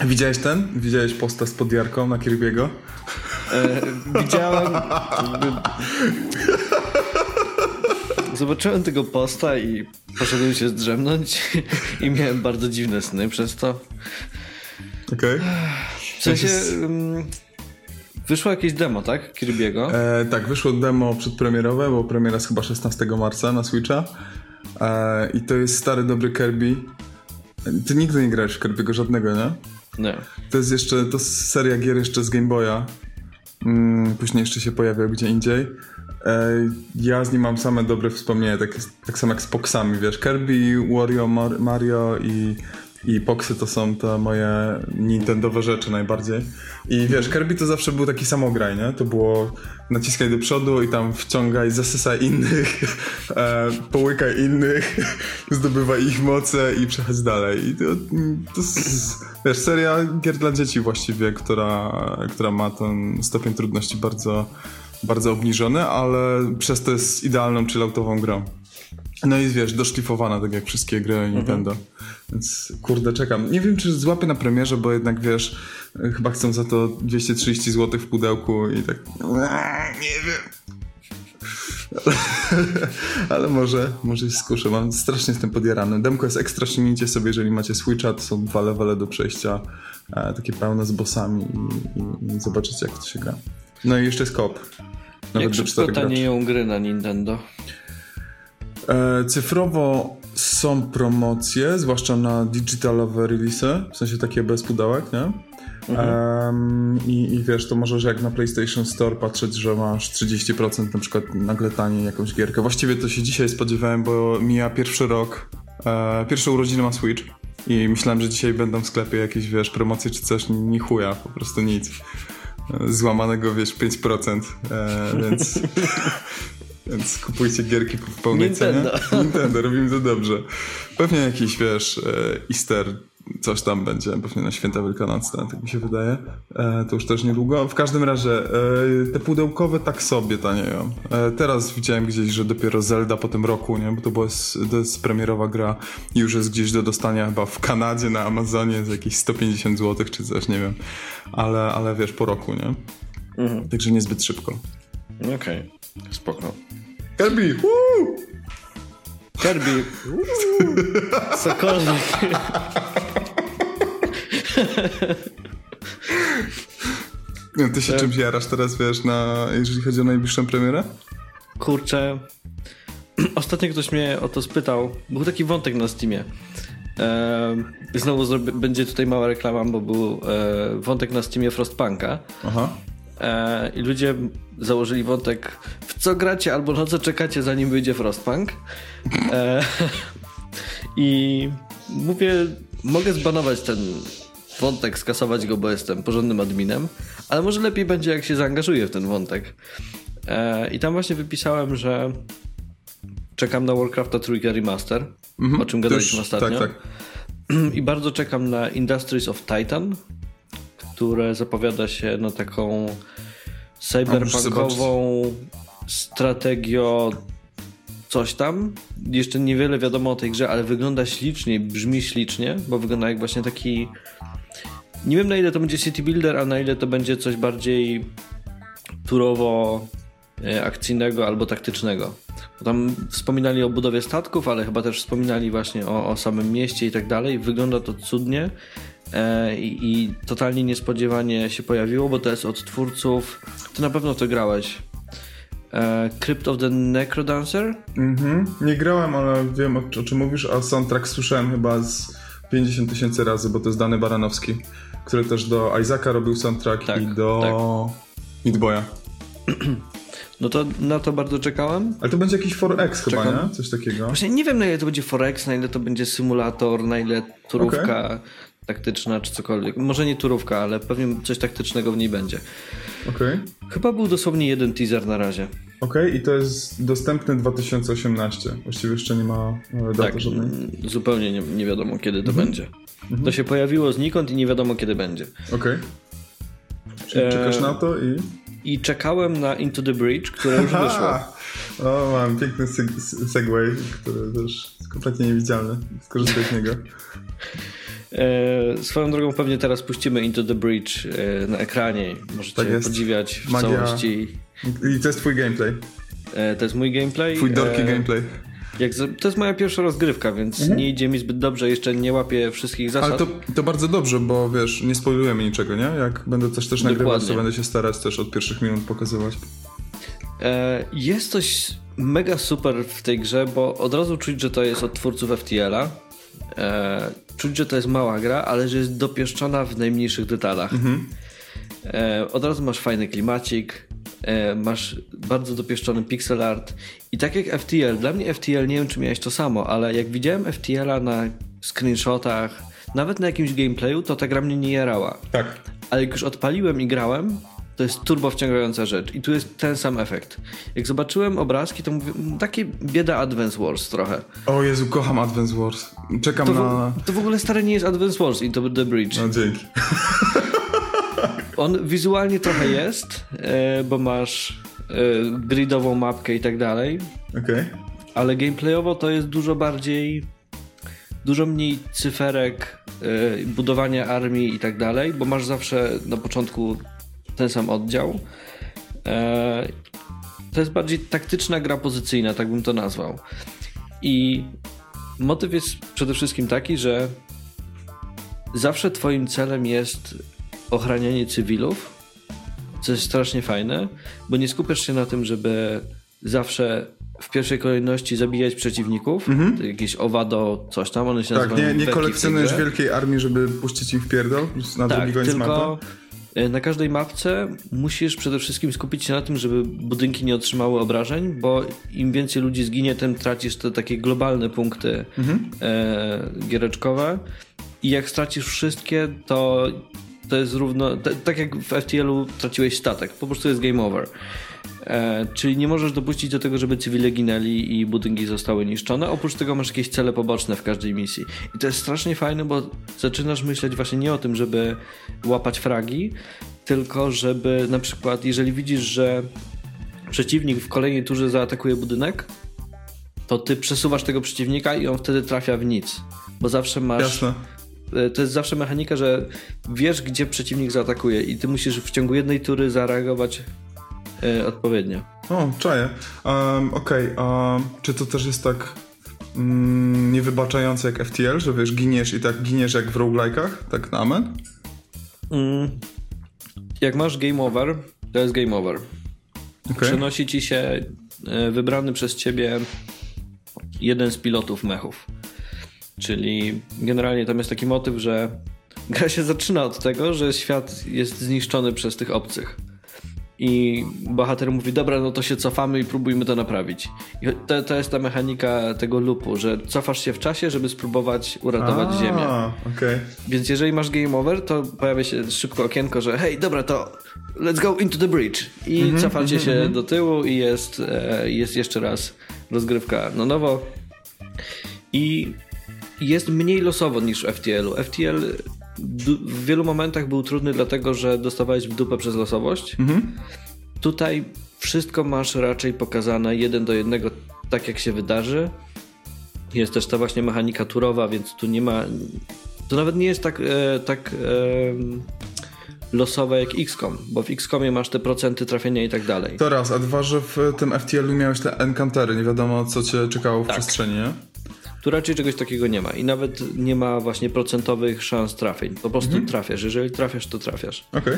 Widziałeś ten? Widziałeś posta z podjarką na Kirby'ego? E, widziałem... Zobaczyłem tego posta i poszedłem się zdrzemnąć i miałem bardzo dziwne sny przez to. Okej. Okay. W sensie... Um, wyszło jakieś demo, tak? Kirby'ego? E, tak, wyszło demo przedpremierowe, bo premiera jest chyba 16 marca na Switcha. E, I to jest stary, dobry Kirby. Ty nigdy nie grałeś w Kirby'ego żadnego, nie? Nie. To jest jeszcze, to seria gier jeszcze z Game Boya. Mm, później jeszcze się pojawiał gdzie indziej. Ja z nim mam same dobre wspomnienia, tak, tak samo jak z Poxami, wiesz, Kirby, Wario, Mario i i Poxy to są te moje Nintendowe rzeczy najbardziej. I wiesz, Kirby to zawsze był taki samograj, nie? To było naciskaj do przodu i tam wciągaj, zasysaj innych, e, połykaj innych, zdobywaj ich moce i przechodź dalej. I to, to jest, wiesz, seria gier dla dzieci właściwie, która, która ma ten stopień trudności bardzo, bardzo obniżony, ale przez to jest idealną chilloutową grą. No i wiesz, doszlifowana, tak jak wszystkie gry mhm. Nintendo. Więc kurde, czekam. Nie wiem, czy złapię na premierze, bo jednak wiesz, chyba chcą za to 230 zł w pudełku i tak. Nie wiem. Ale może, może się skuszę. Mam strasznie jestem podjarany. Demko jest ekstra, ściągnijcie sobie, jeżeli macie Switcha, to są dwa levele do przejścia, e, takie pełne z bossami i, i, i zobaczycie, jak to się gra. No i jeszcze jest kop. Nawet jak szybko tanieją gry na Nintendo? E, cyfrowo są promocje, zwłaszcza na digitalowe release, w sensie takie bez pudełek, nie? Mhm. Um, i, I wiesz, to możesz jak na PlayStation Store patrzeć, że masz 30% na przykład nagle taniej jakąś gierkę. Właściwie to się dzisiaj spodziewałem, bo mija pierwszy rok, e, pierwsze urodziny ma Switch i myślałem, że dzisiaj będą w sklepie jakieś, wiesz, promocje czy coś, ni chuja, po prostu nic. E, złamanego, wiesz, 5%, e, więc Więc kupujcie gierki w pełnej Nintendo. cenie. Nintendo, robimy to dobrze. Pewnie jakiś, wiesz, e, Easter, coś tam będzie, pewnie na święta wielkanocne, tak mi się wydaje. E, to już też niedługo. W każdym razie, e, te pudełkowe tak sobie tanieją. Teraz widziałem gdzieś, że dopiero Zelda po tym roku, nie? Bo to, była, to jest premierowa gra i już jest gdzieś do dostania chyba w Kanadzie, na Amazonie za jakieś 150 zł czy coś, nie wiem. Ale, ale wiesz, po roku, nie? Mhm. Także niezbyt szybko. Okej, okay. Spoko. Kirby! Woo! Kirby! Cokolwiek. No, ty się tak. czymś jarasz teraz, wiesz, na, jeżeli chodzi o najbliższą premierę? Kurczę. Ostatnio ktoś mnie o to spytał. Był taki wątek na Steamie. E, znowu będzie tutaj mała reklama, bo był e, wątek na Steamie Frostpunka. Aha. E, I ludzie założyli wątek, w co gracie albo na co czekacie, zanim wyjdzie Frostpunk. E, I mówię, mogę zbanować ten wątek, skasować go, bo jestem porządnym adminem, ale może lepiej będzie, jak się zaangażuję w ten wątek. E, I tam właśnie wypisałem, że czekam na Warcrafta trójkę remaster, mhm, o czym gadaliśmy ostatnio. Tak, tak. I bardzo czekam na Industries of Titan, które zapowiada się na taką cyberpunkową strategią coś tam. Jeszcze niewiele wiadomo o tej grze, ale wygląda ślicznie, brzmi ślicznie, bo wygląda jak właśnie taki nie wiem na ile to będzie city builder, a na ile to będzie coś bardziej turowo akcyjnego albo taktycznego. Bo tam wspominali o budowie statków, ale chyba też wspominali właśnie o, o samym mieście i tak dalej. Wygląda to cudnie. E, i, i totalnie niespodziewanie się pojawiło, bo to jest od twórców. Ty na pewno to grałeś. E, Crypt of the Necrodancer? Mhm. Nie grałem, ale wiem o, o, czym mówisz, a soundtrack słyszałem chyba z 50 tysięcy razy, bo to jest Dany Baranowski, który też do Isaaca robił soundtrack tak, i do tak. Meat Boya. No to na to bardzo czekałem. Ale to będzie jakiś 4X chyba, Czekam. nie? Coś takiego. Właśnie nie wiem na ile to będzie 4X, na ile to będzie symulator, na ile turówka. Okay taktyczna czy cokolwiek. Może nie turówka, ale pewnie coś taktycznego w niej będzie. Okej. Okay. Chyba był dosłownie jeden teaser na razie. Okej, okay, i to jest dostępne 2018. Właściwie jeszcze nie ma e, daty tak, żadnej. Zupełnie nie, nie wiadomo, kiedy to mhm. będzie. Mhm. To się pojawiło znikąd i nie wiadomo, kiedy będzie. Okej. Okay. Czyli e... czekasz na to i... I czekałem na Into the Bridge, które już wyszło. O, mam piękny seg segway, który też jest kompletnie niewidzialny. Skorzystaj z niego. E, swoją drogą pewnie teraz puścimy Into the Bridge e, na ekranie. Możecie Tak podziwiać w Magia. całości. I to jest twój gameplay. E, to jest mój gameplay. Twój dorki E, gameplay. Jak za, to jest moja pierwsza rozgrywka, więc nie idzie mi zbyt dobrze, jeszcze nie łapię wszystkich zasad. Ale to, to bardzo dobrze, bo wiesz, nie spoilujemy niczego, nie? Jak będę coś też nagrywać, to będę się starać też od pierwszych minut pokazywać. E, jest coś mega super w tej grze, bo od razu czuć, że to jest od twórców FTL-a. E, czuć, że to jest mała gra, ale że jest dopieszczona w najmniejszych detalach. E, od razu masz fajny klimacik, masz bardzo dopieszczony pixel art i tak jak FTL, dla mnie FTL, nie wiem czy miałeś to samo, ale jak widziałem FTL-a na screenshotach, nawet na jakimś gameplayu, to ta gra mnie nie jarała. Tak. Ale jak już odpaliłem i grałem, to jest turbo wciągająca rzecz. I tu jest ten sam efekt. Jak zobaczyłem obrazki, to mówię, "Mm, takie bieda Advance Wars trochę. O Jezu, kocham Advance Wars. Czekam To, na... w, to w ogóle stare nie jest Advance Wars i to The Bridge. No dzięki. On wizualnie trochę jest, e, bo masz e, gridową mapkę i tak dalej, Okej. ale gameplayowo to jest dużo bardziej, dużo mniej cyferek, e, budowania armii i tak dalej, bo masz zawsze na początku ten sam oddział. To jest bardziej taktyczna gra pozycyjna, tak bym to nazwał. I motyw jest przede wszystkim taki, że zawsze twoim celem jest ochranianie cywilów, co jest strasznie fajne, bo nie skupiasz się na tym, żeby zawsze w pierwszej kolejności zabijać przeciwników, to jakieś owado, coś tam, one się Tak, nazywają nie, nie tej kolekcjonujesz wielkiej armii, żeby puścić im w pierdol na Tak, drugi koniec tylko mapy. e, na każdej mapce musisz przede wszystkim skupić się na tym, żeby budynki nie otrzymały obrażeń, bo im więcej ludzi zginie, tym tracisz te takie globalne punkty Mhm. e, giereczkowe i jak stracisz wszystkie, to to jest równo, tak jak w FTL-u traciłeś statek, po prostu jest game over. E, czyli nie możesz dopuścić do tego, żeby cywile ginęli i budynki zostały niszczone. Oprócz tego masz jakieś cele poboczne w każdej misji. I to jest strasznie fajne, bo zaczynasz myśleć właśnie nie o tym, żeby łapać fragi, tylko żeby na przykład, jeżeli widzisz, że przeciwnik w kolejnej turze zaatakuje budynek, to ty przesuwasz tego przeciwnika i on wtedy trafia w nic. Bo zawsze masz. Jasne. E, To jest zawsze mechanika, że wiesz, gdzie przeciwnik zaatakuje, i ty musisz w ciągu jednej tury zareagować e, odpowiednio. O, czaję. Um, Okej, um, czy to też jest tak mm, niewybaczające jak FTL, że wiesz, giniesz i tak giniesz jak w roguelike'ach? Tak na amen? Mm. Jak masz game over, to jest game over. Okej. Przenosi ci się e, wybrany przez ciebie jeden z pilotów mechów. Czyli generalnie tam jest taki motyw, że gra się zaczyna od tego, że świat jest zniszczony przez tych obcych. I bohater mówi, dobra, no to się cofamy i próbujmy to naprawić. I to, to jest ta mechanika tego loopu, że cofasz się w czasie, żeby spróbować uratować A, Ziemię. okej. Więc jeżeli masz game over, to pojawia się szybko okienko, że hej, dobra, to let's go into the bridge. I Mhm, cofacie się do tyłu i jest, e, jest jeszcze raz rozgrywka na nowo. I jest mniej losowo niż w FTL-u. FTL w wielu momentach był trudny, dlatego że dostawałeś w dupę przez losowość. Mhm. Tutaj wszystko masz raczej pokazane jeden do jednego, tak jak się wydarzy. Jest też ta właśnie mechanika turowa, więc tu nie ma. To nawet nie jest tak, e, tak e, losowe jak XCOM, bo w XCOMie masz te procenty trafienia i tak dalej. To raz, a dwa, że w tym FTL-u miałeś te encantery, nie wiadomo co cię czekało w Tak. przestrzeni, nie? Tu raczej czegoś takiego nie ma i nawet nie ma właśnie procentowych szans trafień. Po prostu trafiasz. Jeżeli trafiasz, to trafiasz. Okej.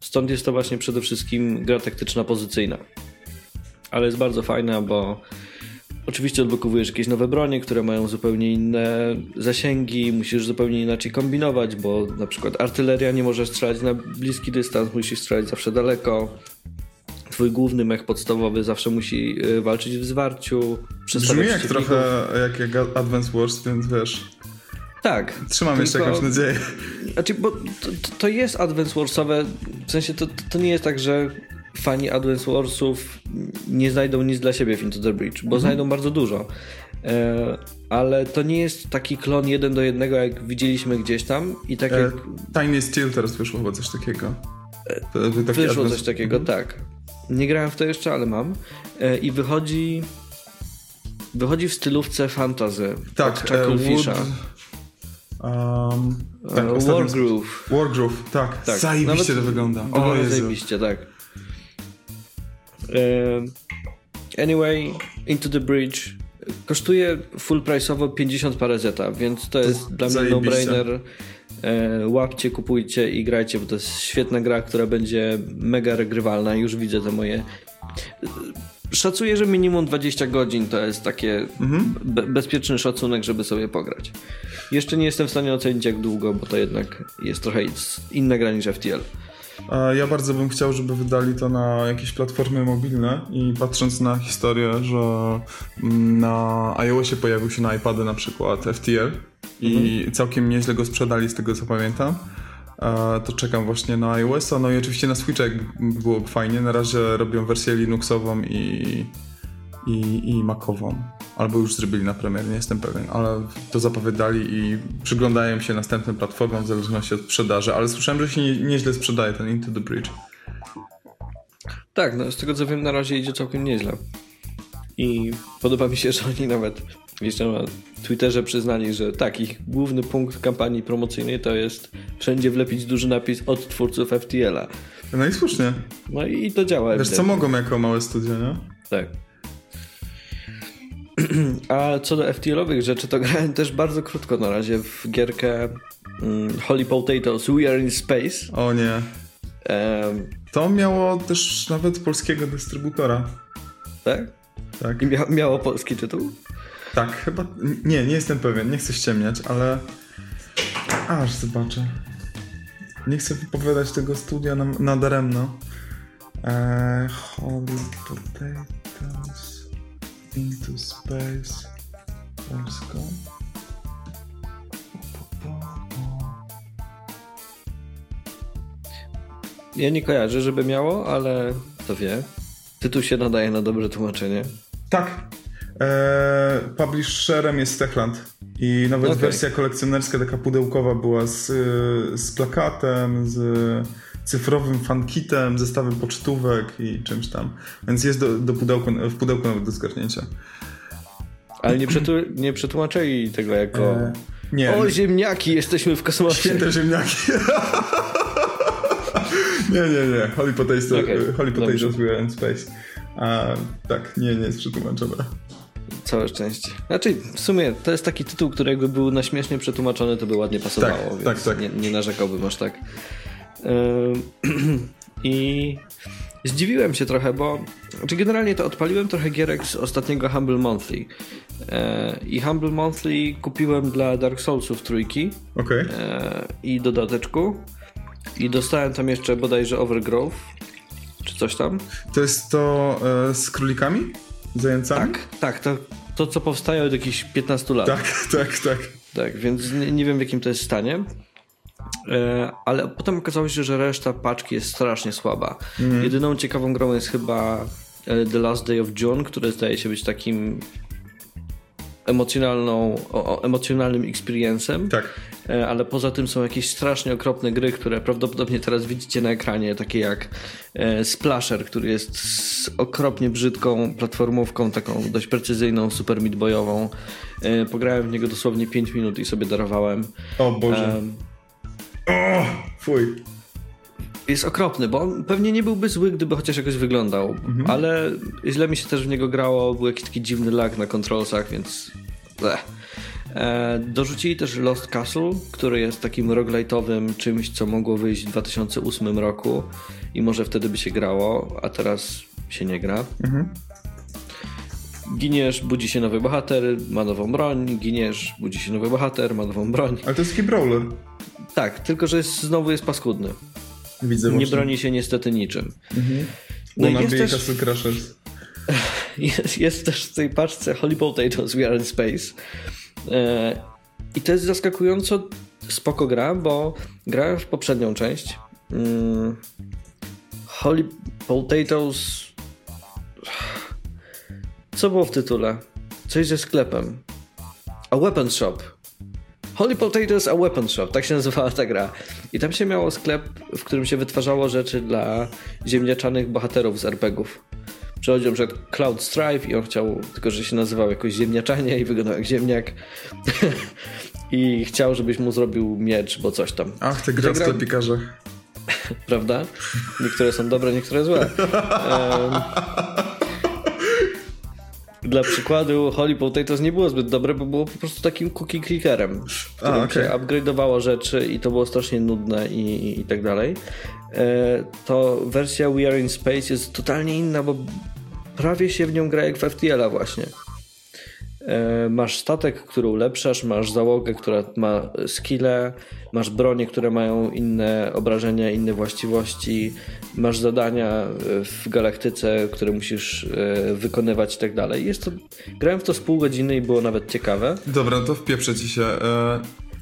Stąd jest to właśnie przede wszystkim gra taktyczna, pozycyjna. Ale jest bardzo fajna, bo oczywiście odblokowujesz jakieś nowe bronie, które mają zupełnie inne zasięgi, musisz zupełnie inaczej kombinować, bo na przykład artyleria nie może strzelać na bliski dystans, musisz strzelać zawsze daleko. Twój główny mech podstawowy zawsze musi y, walczyć w zwarciu. Brzmi jak trochę jak, jak Advance Wars, więc wiesz, Tak. trzymam jeszcze jakąś nadzieję. Znaczy, bo to, to- jest Advance Warsowe, w sensie to, to nie jest tak, że fani Advance Warsów nie znajdą nic dla siebie w Into the Bridge, bo znajdą bardzo dużo. E, ale to nie jest taki klon jeden do jednego, jak widzieliśmy gdzieś tam i tak E, jak Tiny Steel teraz wyszło chyba coś takiego. To, to taki wyszło Advance- coś takiego, tak. Nie grałem w to jeszcze, ale mam. E, I wychodzi wychodzi w stylówce fantasy Tak, e, Chuckle. Fisha. Um, tak, Wargroove. Wargroove, tak. Tak. Zajebiście Nawet to wygląda. O Jezu. zajebiście, tak. Anyway, Into the Bridge kosztuje full price'owo 50 parę zeta, więc to jest dla mnie no-brainer. E, Łapcie, kupujcie i grajcie, bo to jest świetna gra, która będzie mega regrywalna. Już widzę te moje... Szacuję, że minimum 20 godzin to jest takie be bezpieczny szacunek, żeby sobie pograć. Jeszcze nie jestem w stanie ocenić jak długo, bo to jednak jest trochę inna gra niż FTL. Ja bardzo bym chciał, żeby wydali to na jakieś platformy mobilne i patrząc na historię, że mm, na iOSie pojawił się na iPady na przykład FTL i całkiem nieźle go sprzedali z tego co pamiętam, to czekam właśnie na iOSa, no i oczywiście na Switcha jakby było fajnie, na razie robią wersję Linuxową i, i, i Macową. Albo już zrobili na premier, nie jestem pewien, ale to zapowiadali i przyglądają się następnym platformom w zależności od sprzedaży, ale słyszałem, że się nie, nieźle sprzedaje ten Into the Bridge. Tak, no z tego co wiem na razie idzie całkiem nieźle. I podoba mi się, że oni nawet jeszcze na Twitterze przyznali, że tak, ich główny punkt kampanii promocyjnej to jest wszędzie wlepić duży napis od twórców FTL-a. No i słusznie. No i to działa. Wiesz co mogą jako małe studio, nie? Tak. A co do FTL-owych rzeczy, to grałem też bardzo krótko na razie w gierkę mm, Holy Potatoes We Are in Space. O nie. Em, To miało też nawet polskiego dystrybutora. tak? Tak. I mia miało polski tytuł? Tak, chyba. Nie, nie jestem pewien, nie chcę ściemniać, ale. Aż zobaczę. Nie chcę wypowiadać tego studia na, na daremno. Eee, Holy Potatoes into Space Polska. Ja nie kojarzę, żeby miało, ale to wie. Tytuł się nadaje na dobre tłumaczenie. Tak. Eee, publisherem jest Techland. I nawet Okej. wersja kolekcjonerska, taka pudełkowa, była z, y, z plakatem, z cyfrowym fankitem, zestawem pocztówek i czymś tam. Więc jest do, do pudełku, w pudełku nawet do zgarnięcia. Ale nie, przetu nie przetłumaczyli tego jako Eee, nie. o ziemniaki, jesteśmy w kosmosie. Święte ziemniaki. nie, nie, nie. Holy Potatoes, Okej, Holy Potatoes. We Are in Space. A, tak, nie, nie jest przetłumaczone. Całe szczęście. Znaczy, w sumie to jest taki tytuł, który jakby był na śmiesznie przetłumaczony, to by ładnie pasowało, Tak, więc tak, tak. Nie, nie narzekałbym aż tak. I zdziwiłem się trochę, bo znaczy generalnie to odpaliłem trochę gierek z ostatniego Humble Monthly. E, I Humble Monthly kupiłem dla Dark Soulsów trójki Okej. e, i dodateczku. I dostałem tam jeszcze bodajże Overgrowth, czy coś tam. To jest to e, z królikami? Zającami? Tak, tak, to, to co powstaje od jakichś 15 lat. Tak, tak, tak. Tak, więc nie, nie wiem w jakim to jest stanie. E, ale potem okazało się, że reszta paczki jest strasznie słaba. Jedyną ciekawą grą jest chyba e, The Last Day of June, które zdaje się być takim emocjonalną, o, o, emocjonalnym experience'em. Tak. E, ale poza tym są jakieś strasznie okropne gry, które prawdopodobnie teraz widzicie na ekranie, takie jak Splasher, który jest okropnie brzydką platformówką, taką dość precyzyjną, super midboyową. Pograłem w niego dosłownie 5 minut i sobie darowałem. O Boże. Em, O, fuj. jest okropny, bo on pewnie nie byłby zły, gdyby chociaż jakoś wyglądał, Mhm. ale źle mi się też w niego grało, był jakiś taki dziwny lag na kontrolsach, więc... Bleh. E, dorzucili też Lost Castle, który jest takim roguelite'owym czymś, co mogło wyjść w 2008 roku i może wtedy by się grało, a teraz się nie gra. Mhm. Giniesz, budzi się nowy bohater, ma nową broń, giniesz, budzi się nowy bohater, ma nową broń. Ale to jest taki brawler. Tak, tylko że jest, znowu jest paskudny. Widzę Nie właśnie. broni się niestety niczym. No No i i jest też- Crashers. Jest, jest też w tej paczce Holy Potatoes We Are in Space. E, I to jest zaskakująco spoko gra, bo grałem w poprzednią część. Mm, Holy Potatoes. Co było w tytule? Coś ze sklepem. A Weapon Shop. Holy Potatoes a Weapon Shop, tak się nazywała ta gra. I tam się miało sklep, w którym się wytwarzało rzeczy dla ziemniaczanych bohaterów z RPGów. Przychodził na przykład Cloud Strife i on chciał, tylko że się nazywał jakoś ziemniaczanie i wyglądał jak ziemniak. i chciał, żebyś mu zrobił miecz, bo coś tam. Ach, te gry o sklepikarzach. Prawda? Niektóre są dobre, niektóre złe. Em, Dla przykładu, Holy Potatoes nie było zbyt dobre, bo było po prostu takim cookie clickerem, w którym A, okej. się upgrade'owało rzeczy i to było strasznie nudne i, i, i tak dalej. E, To wersja We Are in Space jest totalnie inna, bo prawie się w nią gra jak w FTL-a właśnie. E, Masz statek, który ulepszasz, masz załogę, która ma skille, masz bronie, które mają inne obrażenia, inne właściwości, masz zadania e, w galaktyce, które musisz e, wykonywać i tak dalej. Jest to, grałem w to z pół godziny i było nawet ciekawe. Dobra, to wpieprzę ci się.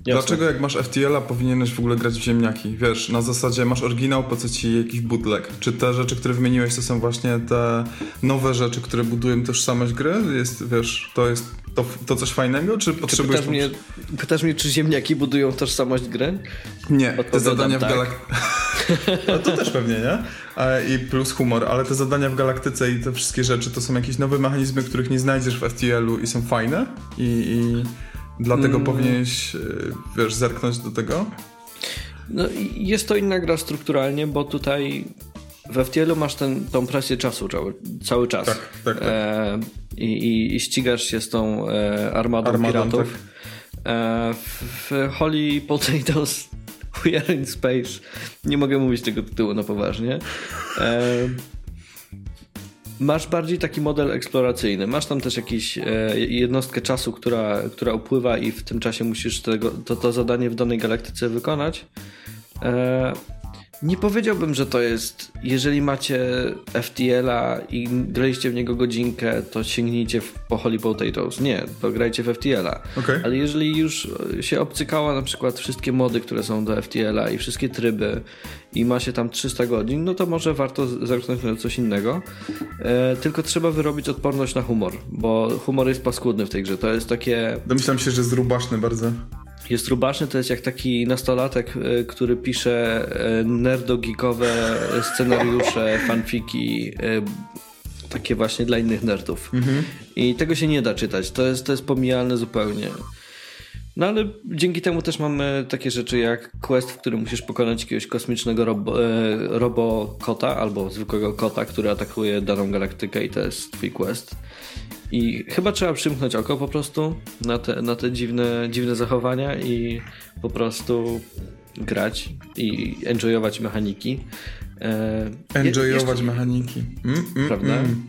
Dlaczego jak masz FTL-a powinieneś w ogóle grać w ziemniaki? Wiesz, na zasadzie masz oryginał, po co ci jakiś bootleg? Czy te rzeczy, które wymieniłeś, to są właśnie te nowe rzeczy, które budują tożsamość gry? Jest, wiesz, to jest to, to coś fajnego, czy Czy potrzebujesz... pytasz, mnie, pytasz mnie, czy ziemniaki budują tożsamość gry? Nie, te zadania w tak. galaktyce... No to też pewnie, nie? I plus humor, ale te zadania w galaktyce i te wszystkie rzeczy, to są jakieś nowe mechanizmy, których nie znajdziesz w FTL-u i są fajne i... i... Dlatego Mm. powinieneś, e, wiesz, zerknąć do tego? No, jest to inna gra strukturalnie, bo tutaj w FTL-u masz ten, tą presję czasu cały, cały czas. Tak, tak, tak. E, i, i, I ścigasz się z tą e, armadą, Armadą, piratów. tak. E, w, w Holy Potatoes We Are in Space nie mogę mówić tego tytułu na poważnie. E, Masz bardziej taki model eksploracyjny. Masz tam też jakąś e, jednostkę czasu, która, która upływa i w tym czasie musisz tego, to, to zadanie w danej galaktyce wykonać. E, nie powiedziałbym, że to jest. Jeżeli macie FTL-a i graliście w niego godzinkę, to sięgnijcie po Holy Potatoes. Nie, to grajcie w FTL-a. Okej. Ale jeżeli już się obcykała na przykład wszystkie mody, które są do FTL-a i wszystkie tryby i ma się tam 300 godzin, no to może warto zerknąć na coś innego. E, tylko trzeba wyrobić odporność na humor, bo humor jest paskudny w tej grze. To jest takie Domyślam się, że jest rubaszny bardzo. Jest rubaszny, to jest jak taki nastolatek, y, który pisze y, nerdogikowe scenariusze, fanfiki, y, takie właśnie dla innych nerdów. I tego się nie da czytać, to jest, to jest pomijalne zupełnie. No ale dzięki temu też mamy takie rzeczy jak quest, w którym musisz pokonać jakiegoś kosmicznego robo, e, robokota albo zwykłego kota, który atakuje daną galaktykę i to jest twój quest. I chyba trzeba przymknąć oko po prostu na te, na te dziwne, dziwne zachowania i po prostu grać i enjoyować mechaniki. E, Enjoyować jeszcze- mechaniki. Mm, mm, Prawda? mm.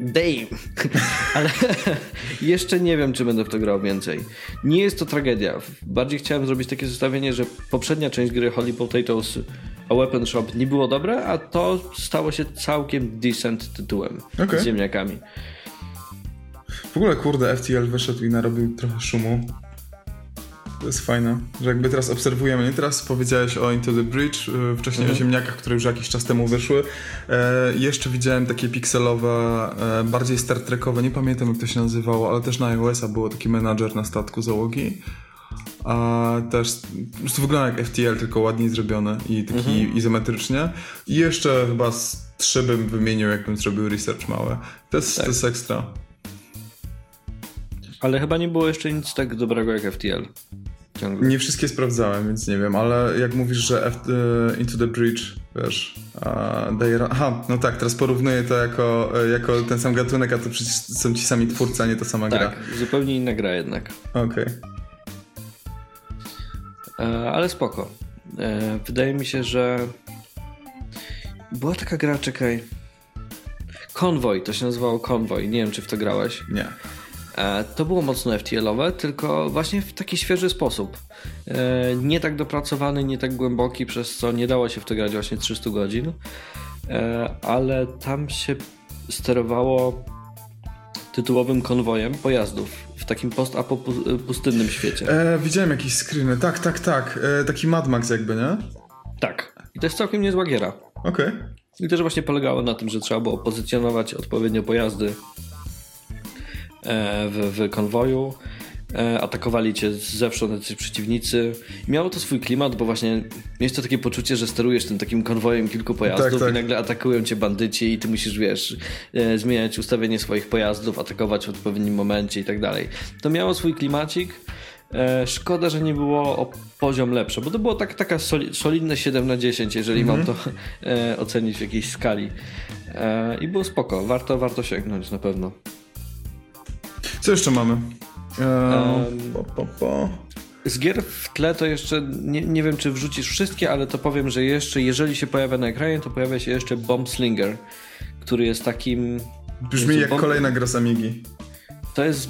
Damn! Ale jeszcze nie wiem, czy będę w to grał więcej. Nie jest to tragedia. Bardziej chciałem zrobić takie zestawienie, że poprzednia część gry Holy Potatoes a Weapon Shop nie było dobre, a to stało się całkiem decent tytułem Okej. z ziemniakami. W ogóle, kurde, FTL wyszedł i narobił trochę szumu. To jest fajne, że jakby teraz obserwujemy, nie teraz powiedziałeś o Into the Bridge, yy, wcześniej o ziemniakach, które już jakiś czas temu wyszły. E, jeszcze widziałem takie pikselowe, e, bardziej Star Trekowe, nie pamiętam jak to się nazywało, ale też na iOS-a było taki menadżer na statku załogi. A też prostu wygląda jak FTL, tylko ładniej zrobione i taki izometrycznie. I jeszcze chyba z trzy bym wymienił, jakbym zrobił research mały. To jest, to jest ekstra. Ale chyba nie było jeszcze nic tak dobrego jak FTL. Ciągle. Nie wszystkie sprawdzałem, więc nie wiem, ale jak mówisz, że F, e, Into the Bridge, wiesz, a, daje Aha, no tak, teraz porównuję to jako, e, jako ten sam gatunek, a to przecież są ci sami twórcy, a nie ta sama gra. Tak, zupełnie inna gra jednak. Okej. E, ale spoko. E, wydaje mi się, że była taka gra, czekaj. Konwoj, to się nazywało Konwoj. Nie wiem, czy w to grałeś. Nie. E, To było mocno FTL-owe, tylko właśnie w taki świeży sposób. E, Nie tak dopracowany, nie tak głęboki, przez co nie dało się w to grać właśnie 300 godzin, E, ale tam się sterowało tytułowym konwojem pojazdów w takim post-pustynnym świecie. E, widziałem jakieś screeny, tak, tak, tak, e, taki Mad Max jakby, nie? Tak. I to jest całkiem niezła giera. Okej. I też właśnie polegało na tym, że trzeba było pozycjonować odpowiednio pojazdy w, w konwoju. E, Atakowali cię zewsząd jacyś przeciwnicy. Miało to swój klimat, bo właśnie miałeś to takie poczucie, że sterujesz tym takim konwojem kilku pojazdów Tak, tak. i nagle atakują cię bandyci i ty musisz, wiesz, e, zmieniać ustawienie swoich pojazdów, atakować w odpowiednim momencie i tak dalej. To miało swój klimacik. E, szkoda, że nie było o poziom lepsze, bo to było tak, taka solidne 7 na 10, jeżeli mam mhm. to e, ocenić w jakiejś skali. E, I było spoko, warto, warto sięgnąć na pewno. Co jeszcze mamy? Um, po, po, po. Z gier w tle to jeszcze nie, nie wiem, czy wrzucisz wszystkie, ale to powiem, że jeszcze, jeżeli się pojawia na ekranie, to pojawia się jeszcze Bomb Slinger, który jest takim. Brzmi jak bomb... kolejna gra z Amigi. To jest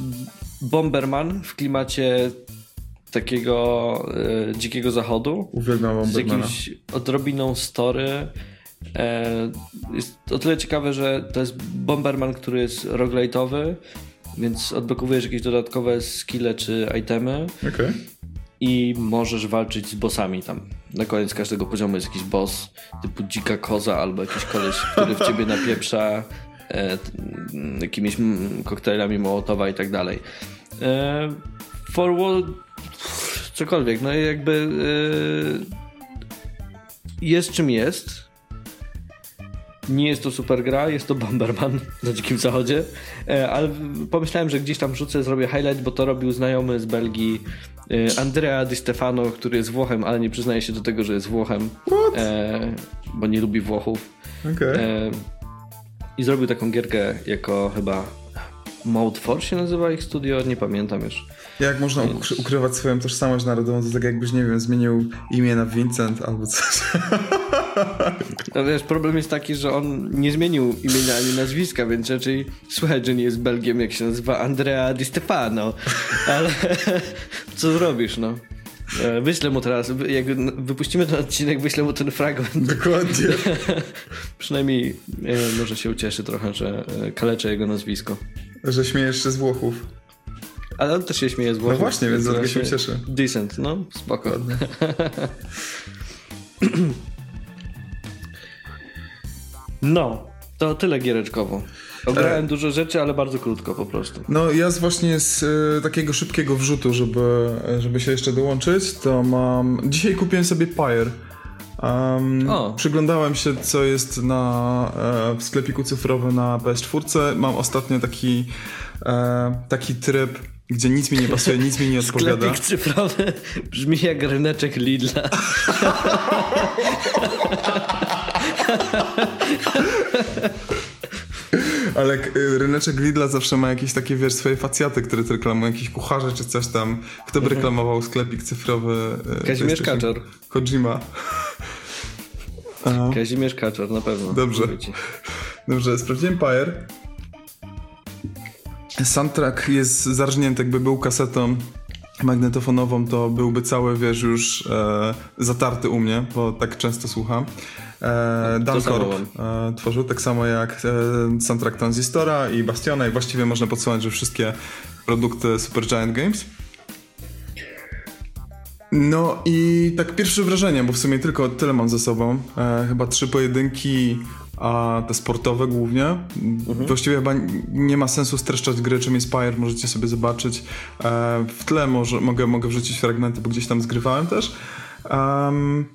Bomberman w klimacie takiego e, dzikiego zachodu. Uwielbiam Bombermana. Z jakimś odrobiną story. E, jest o tyle ciekawe, że to jest Bomberman, który jest roguelite'owy, więc odblokowujesz jakieś dodatkowe skille czy itemy. Okay. I możesz walczyć z bossami tam. Na koniec każdego poziomu jest jakiś boss typu dzika koza albo jakiś koleś, który w ciebie napieprza e, jakimiś koktajlami Mołotowa i tak dalej. E, Forward cokolwiek, no jakby e, jest czym jest nie jest to super gra, jest to Bomberman na Dzikim Zachodzie, e, ale pomyślałem, że gdzieś tam wrzucę, zrobię highlight, bo to robił znajomy z Belgii e, Andrea Di Stefano, który jest Włochem, ale nie przyznaje się do tego, że jest Włochem, e, bo nie lubi Włochów. Okay. E, I zrobił taką gierkę jako chyba Mode 4 się nazywa ich studio, nie pamiętam już. Jak można ukrywać swoją tożsamość narodową, to tak jakbyś, nie wiem, zmienił imię na Vincent albo coś. No wiesz, problem jest taki, że on nie zmienił imienia ani nazwiska, więc raczej słychać, że nie jest Belgiem, jak się nazywa Andrea Di Stefano. Ale co zrobisz, no? E, wyślę mu teraz, jak wypuścimy ten odcinek, wyślę mu ten fragment. Dokładnie. Przynajmniej e, może się ucieszy trochę, że e, kaleczę jego nazwisko. Że śmiejesz się z Włochów. Ale on też się śmieje z Włochów. No właśnie, więc dlatego się cieszę. Decent, no spoko. no, to tyle giereczkowo. Ograłem e... dużo rzeczy, ale bardzo krótko po prostu. No ja z właśnie z y, takiego szybkiego wrzutu, żeby, żeby się jeszcze dołączyć, to mam... Dzisiaj kupiłem sobie Pyre. Um, przyglądałem się, co jest na, e, w sklepiku cyfrowym na PS4. Mam ostatnio taki, e, taki tryb, gdzie nic mi nie pasuje, nic mi nie odpowiada. Sklepik cyfrowy brzmi jak ryneczek Lidla. Ale y, ryneczek Lidla zawsze ma jakieś takie, wiesz, swoje facjaty, które reklamują, jakieś kucharze czy coś tam. Kto by mhm. reklamował sklepik cyfrowy? Y, Kazimierz Kaczor. Kojima. Kazimierz Kaczor, na pewno. Dobrze. Dobrze, sprawdziłem Pyre. Soundtrack jest zarżnięty, jakby był kasetą magnetofonową, to byłby cały, wiesz, już e, zatarty u mnie, bo tak często słucham. E, Dan Korb e, tworzył tak samo jak e, soundtrack Transistora i Bastiona i właściwie można podsumować, że wszystkie produkty Supergiant Games. No i tak pierwsze wrażenie, bo w sumie tylko tyle mam ze sobą. E, chyba trzy pojedynki, a te sportowe głównie. Mhm. Właściwie chyba nie ma sensu streszczać gry, czym jest Pyre, możecie sobie zobaczyć. E, w tle może, mogę, mogę wrzucić fragmenty, bo gdzieś tam zgrywałem też. Um,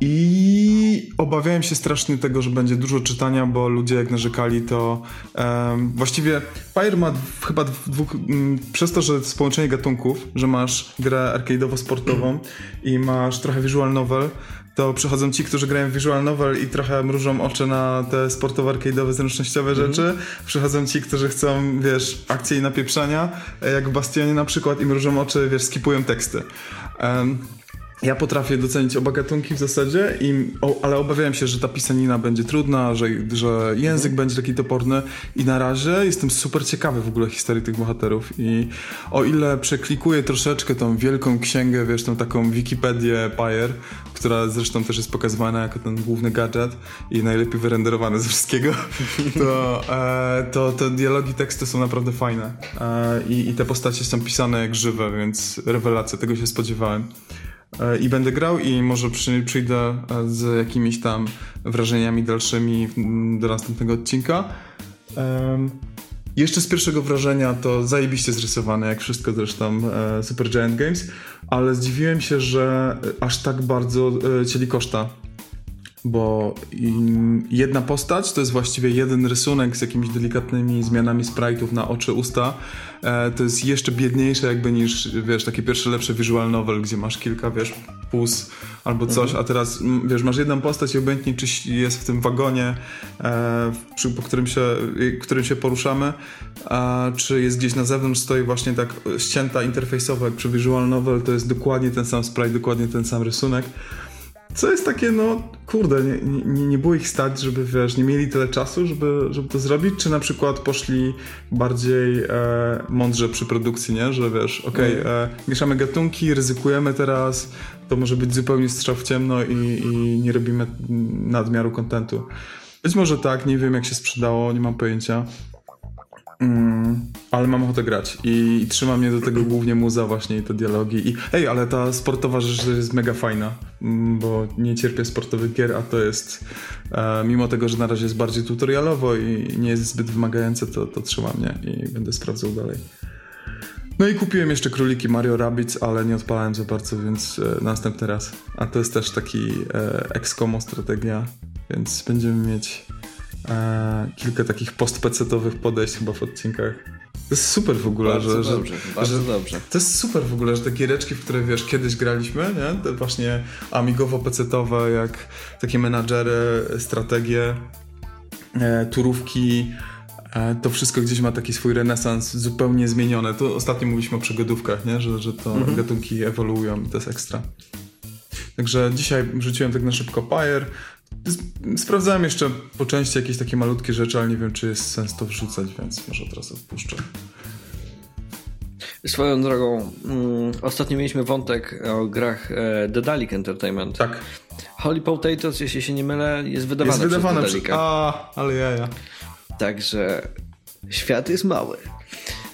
i obawiałem się strasznie tego, że będzie dużo czytania, bo ludzie jak narzekali, to um, właściwie Pyre ma chyba dwóch, um, przez to, że połączenie gatunków, że masz grę arcade'owo-sportową i masz trochę visual novel, to przychodzą ci, którzy grają w visual novel i trochę mrużą oczy na te sportowo-arcade'owe, zręcznościowe mm -hmm. rzeczy. Przychodzą ci, którzy chcą, wiesz, akcji i napieprzania, jak w Bastionie na przykład i mrużą oczy, wiesz, skipują teksty. Um, ja potrafię docenić oba gatunki w zasadzie, i, o, ale obawiałem się, że ta pisanina będzie trudna, że, że język mhm. będzie taki toporny i na razie jestem super ciekawy w ogóle historii tych bohaterów i o ile przeklikuję troszeczkę tą wielką księgę, wiesz, tą taką Wikipedię Pyre, która zresztą też jest pokazywana jako ten główny gadżet i najlepiej wyrenderowany ze wszystkiego, to, e, to te dialogi, teksty są naprawdę fajne e, i, i te postacie są pisane jak żywe, więc rewelacja, tego się spodziewałem. E, i będę grał i może przy, przyjdę e, z jakimiś tam wrażeniami dalszymi do następnego odcinka. Um, jeszcze z pierwszego wrażenia to zajebiście zrysowane, jak wszystko zresztą e, Super Giant Games, ale zdziwiłem się, że aż tak bardzo e, cieli koszta bo jedna postać to jest właściwie jeden rysunek z jakimiś delikatnymi zmianami sprite'ów na oczy, usta. E, to jest jeszcze biedniejsze jakby niż, wiesz, takie pierwsze lepsze visual novel, gdzie masz kilka, wiesz, pus albo coś, mhm. a teraz, wiesz, masz jedną postać i obojętnie czy jest w tym wagonie, e, przy, po którym się, którym się poruszamy, a czy jest gdzieś na zewnątrz, stoi właśnie tak ścięta interfejsowo jak przy visual novel, to jest dokładnie ten sam sprite, dokładnie ten sam rysunek. Co jest takie, no kurde, nie, nie, nie było ich stać, żeby wiesz, nie mieli tyle czasu, żeby, żeby to zrobić, czy na przykład poszli bardziej e, mądrze przy produkcji, nie? Że wiesz, okej, okay, mm. e, mieszamy gatunki, ryzykujemy teraz, to może być zupełnie strzał w ciemno i, i nie robimy nadmiaru kontentu. Być może tak, nie wiem jak się sprzedało, nie mam pojęcia. Mm, ale mam ochotę grać I, trzyma mnie do tego głównie muza właśnie i te dialogi. I ej, ale ta sportowa rzecz jest mega fajna, mm, bo nie cierpię sportowych gier, a to jest e, mimo tego, że na razie jest bardziej tutorialowo i nie jest zbyt wymagające, to, to trzyma mnie i będę sprawdzał dalej. No i kupiłem jeszcze króliki Mario Rabbids, ale nie odpalałem za bardzo, więc e, następny raz. A to jest też taki e, strategia, więc będziemy mieć e, kilka takich post-pecetowych podejść chyba w odcinkach. To jest super w ogóle, bardzo że, dobrze, że, bardzo że, dobrze. To jest super w ogóle, że te giereczki, w które wiesz, kiedyś graliśmy, nie? Te właśnie amigowo-pecetowe, jak takie menadżery, strategie, e, turówki, e, to wszystko gdzieś ma taki swój renesans zupełnie zmienione. To ostatnio mówiliśmy o przygodówkach, nie? Że, że to mhm. gatunki ewoluują i to jest ekstra. Także dzisiaj rzuciłem tak na szybko Pyre. Sprawdzałem jeszcze po części jakieś takie malutkie rzeczy, ale nie wiem, czy jest sens to wrzucać, więc może teraz odpuszczę. Swoją drogą, mm, ostatnio mieliśmy wątek o grach e, Dedalic Entertainment. Tak. Holy Potatoes, jeśli się nie mylę, jest wydawane, jest wydawane przez Dedalica. A, ale ja, ja. Także świat jest mały.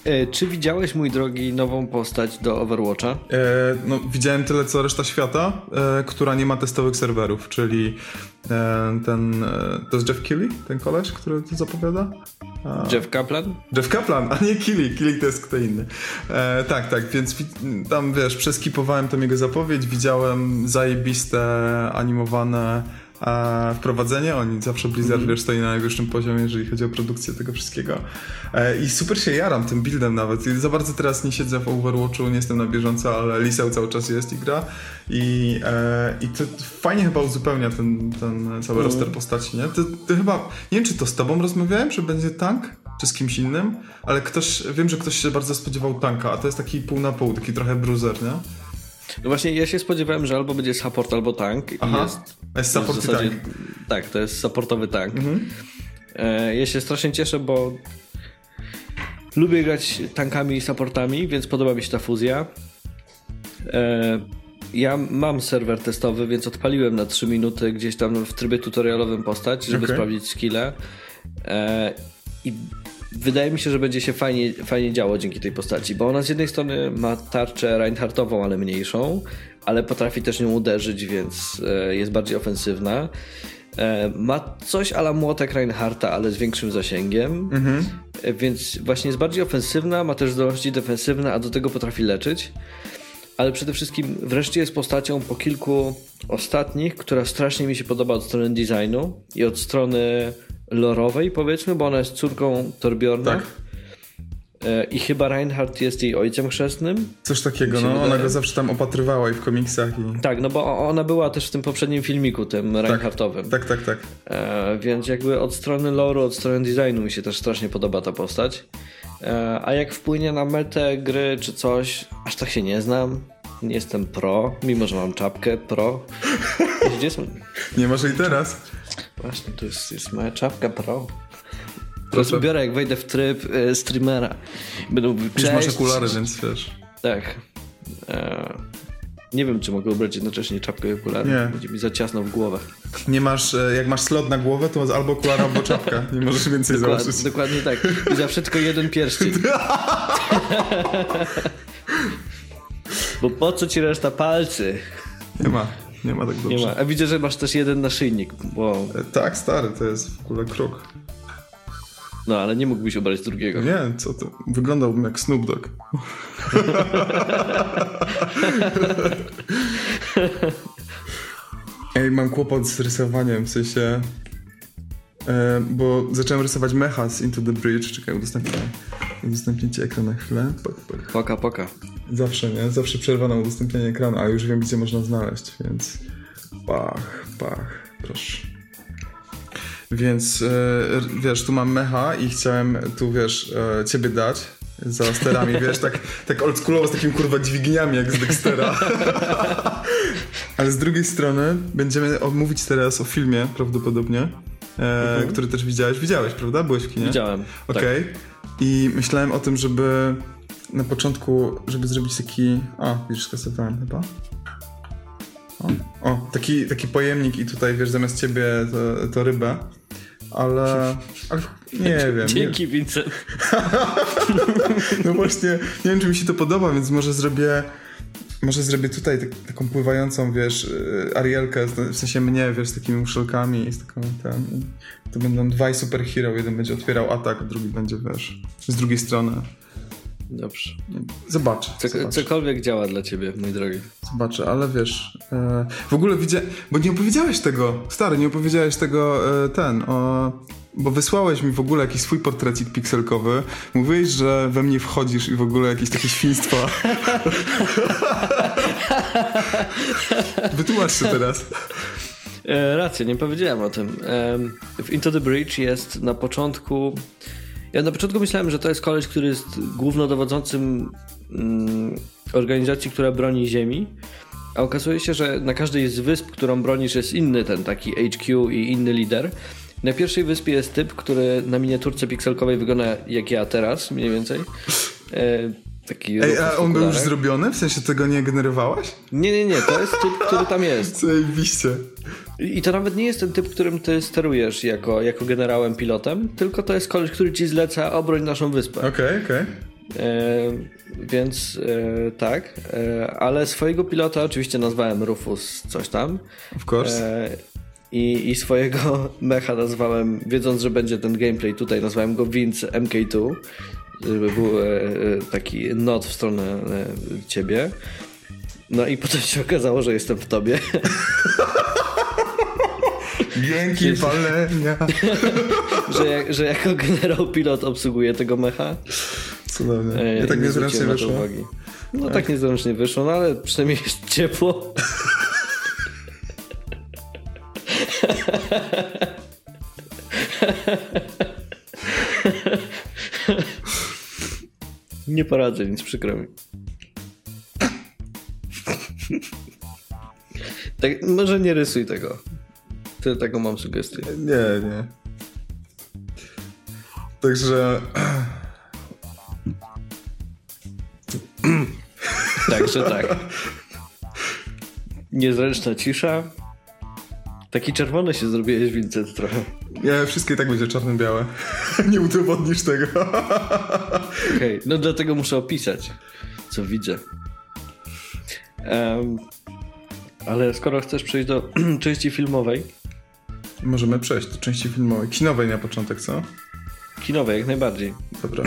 E, czy widziałeś, mój drogi, nową postać do Overwatcha? E, no, widziałem tyle co reszta świata, e, która nie ma testowych serwerów, czyli e, ten. E, to jest Jeff Kelly, ten koleś, który to zapowiada? A... Jeff Kaplan? Jeff Kaplan, a nie Killy. Killy to jest kto inny. E, tak, tak, więc tam wiesz, przeskipowałem tam jego zapowiedź, widziałem zajebiste animowane e, wprowadzenie. Oni zawsze Blizzard mm. wiesz, stoi na najwyższym poziomie, jeżeli chodzi o produkcję tego wszystkiego. E, I super się jaram tym buildem nawet. I za bardzo teraz nie siedzę w Overwatchu, nie jestem na bieżąco, ale Liseł cały czas jest i gra. I, e, i to fajnie chyba uzupełnia ten, ten cały mm. roster postaci, nie? Ty, ty chyba, nie wiem czy to z tobą rozmawiałem, że będzie tank? czy z kimś innym, ale ktoś, wiem, że ktoś się bardzo spodziewał tanka, a to jest taki pół na pół, taki trochę bruiser, nie? No właśnie, ja się spodziewałem, że albo będzie support, albo tank. Aha, jest, jest support w zasadzie, tank. Tak, to jest supportowy tank. Mhm. E, ja się strasznie cieszę, bo lubię grać tankami i supportami, więc podoba mi się ta fuzja. E, ja mam serwer testowy, więc odpaliłem na 3 minuty gdzieś tam w trybie tutorialowym postać, żeby okay. sprawdzić skille. E, I wydaje mi się, że będzie się fajnie, fajnie działo dzięki tej postaci, bo ona z jednej strony ma tarczę Reinhardtową, ale mniejszą, ale potrafi też nią uderzyć, więc e, jest bardziej ofensywna. E, ma coś ala młotek Reinhardta, ale z większym zasięgiem, mhm. E, więc właśnie jest bardziej ofensywna, ma też zdolności defensywne, a do tego potrafi leczyć. Ale przede wszystkim wreszcie jest postacią po kilku ostatnich, która strasznie mi się podoba od strony designu i od strony lorowej, powiedzmy, bo ona jest córką Torbjorna. Tak. E, I chyba Reinhardt jest jej ojcem chrzestnym. Coś takiego, no. Wydaje. Ona go zawsze tam opatrywała i w komiksach. I... Tak, no bo ona była też w tym poprzednim filmiku, tym tak, Reinhardtowym. Tak, tak, tak. E, więc jakby od strony loru, od strony designu mi się też strasznie podoba ta postać. E, a jak wpłynie na metę gry czy coś, aż tak się nie znam. Nie jestem pro, mimo że mam czapkę pro. Gdzie są? Nie masz jej teraz. Właśnie, to jest, jest moja czapka pro. Teraz biorę, jak wejdę w tryb e, streamera. Będą Już masz okulary, więc wiesz. Tak. E, nie wiem, czy mogę ubrać jednocześnie czapkę i okulary. Nie. Będzie mi za ciasno w głowę. Nie masz, e, jak masz slot na głowę, to masz albo okulary, albo czapka. Nie możesz więcej Dokład, założyć. Dokładnie tak. I zawsze tylko jeden pierścień. Bo po co ci reszta palcy? Nie ma. Nie ma tak dobrze. Nie ma. A widzę, że masz też jeden naszyjnik. Wow. Tak, stary, to jest w ogóle krok. No, ale nie mógłbyś ubrać drugiego. Nie, co to? Wyglądałbym jak Snoop Dogg. Ej, mam kłopot z rysowaniem, w sensie... E, bo zacząłem rysować mecha z Into the Bridge. Czekaj, udostępnię, udostępnię ci ekran na chwilę. Pok, pok. Poka, poka. Zawsze, nie? Zawsze przerwa na udostępnianie ekranu, a już wiem, gdzie można znaleźć, więc... Pach, pach, proszę. Więc e, wiesz, tu mam mecha i chciałem tu, wiesz, e, ciebie dać za sterami, wiesz, tak, tak oldschoolowo z takimi kurwa dźwigniami jak z Dextera. Ale z drugiej strony będziemy mówić teraz o filmie prawdopodobnie, mhm. który też widziałeś. Widziałeś, prawda? Byłeś w kinie? Widziałem. Okej. Okay. Tak. I myślałem o tym, żeby na początku, żeby zrobić taki... A, widzisz, skasowałem chyba. O, o, taki, taki pojemnik i tutaj, wiesz, zamiast ciebie to, to rybę ale, ale nie wiem. Dzięki. Vincent. no właśnie, nie wiem, czy mi się to podoba, więc może zrobię może zrobię tutaj tak, taką pływającą, wiesz, y, Arielkę, w sensie mnie, wiesz, z takimi muszelkami i z taką, ten, to będą dwaj superhero, jeden będzie otwierał atak, drugi będzie, wiesz, z drugiej strony Dobrze. Zobaczę. Co, zobaczę. Cokolwiek działa dla ciebie, mój drogi. Zobaczę, ale wiesz. E, w ogóle widziałem. Bo nie opowiedziałeś tego, stary, nie opowiedziałeś tego e, ten, o, bo wysłałeś mi w ogóle jakiś swój portrecik pikselkowy. Mówiłeś, że we mnie wchodzisz i w ogóle jakieś takie świństwa. Wytłumacz się teraz. E, racja, nie powiedziałem o tym. E, w Into the Bridge jest na początku ja na początku myślałem, że to jest koleś, który jest głównodowodzącym mm, organizacji, która broni Ziemi. A okazuje się, że na każdej z wysp, którą bronisz, jest inny ten taki HQ i inny lider. Na pierwszej wyspie jest typ, który na miniaturce pikselkowej wygląda jak ja teraz, mniej więcej. E, taki Ej, a on był już zrobiony? W sensie tego nie generowałeś? Nie, nie, nie. To jest typ, który tam jest. Zajebiście. I to nawet nie jest ten typ, którym ty sterujesz jako, jako generałem pilotem, tylko to jest koleś, który ci zleca obroń naszą wyspę. Okej, okay, okej. Okay. E, więc e, tak, ale swojego pilota oczywiście nazwałem Rufus coś tam. Of course. E, i, I swojego mecha nazwałem, wiedząc, że będzie ten gameplay tutaj, nazwałem go Vince MK2, żeby był e, e, taki not w stronę ciebie. No i potem się okazało, że jestem w tobie. Dzięki palenia. że, że jako generał pilot obsługuje tego mecha. Cudownie. E, ja tak niezręcznie wyszło. Uwagi. No tak, tak niezręcznie wyszło, no ale przynajmniej jest ciepło. Nie poradzę, nic przykro mi. Tak, może nie rysuj tego. Tyle taką mam sugestię. Nie, nie. Także... Także tak. Niezręczna cisza. Taki czerwony się zrobiłeś, Vincent, trochę. Nie, wszystkie tak będzie czarno-białe. nie udowodnisz tego. Okej, okay, no dlatego muszę opisać, co widzę. Um, ale skoro chcesz przejść do części filmowej, Możemy przejść do części filmowej. Kinowej na początek, co? Kinowej, jak najbardziej. Dobra.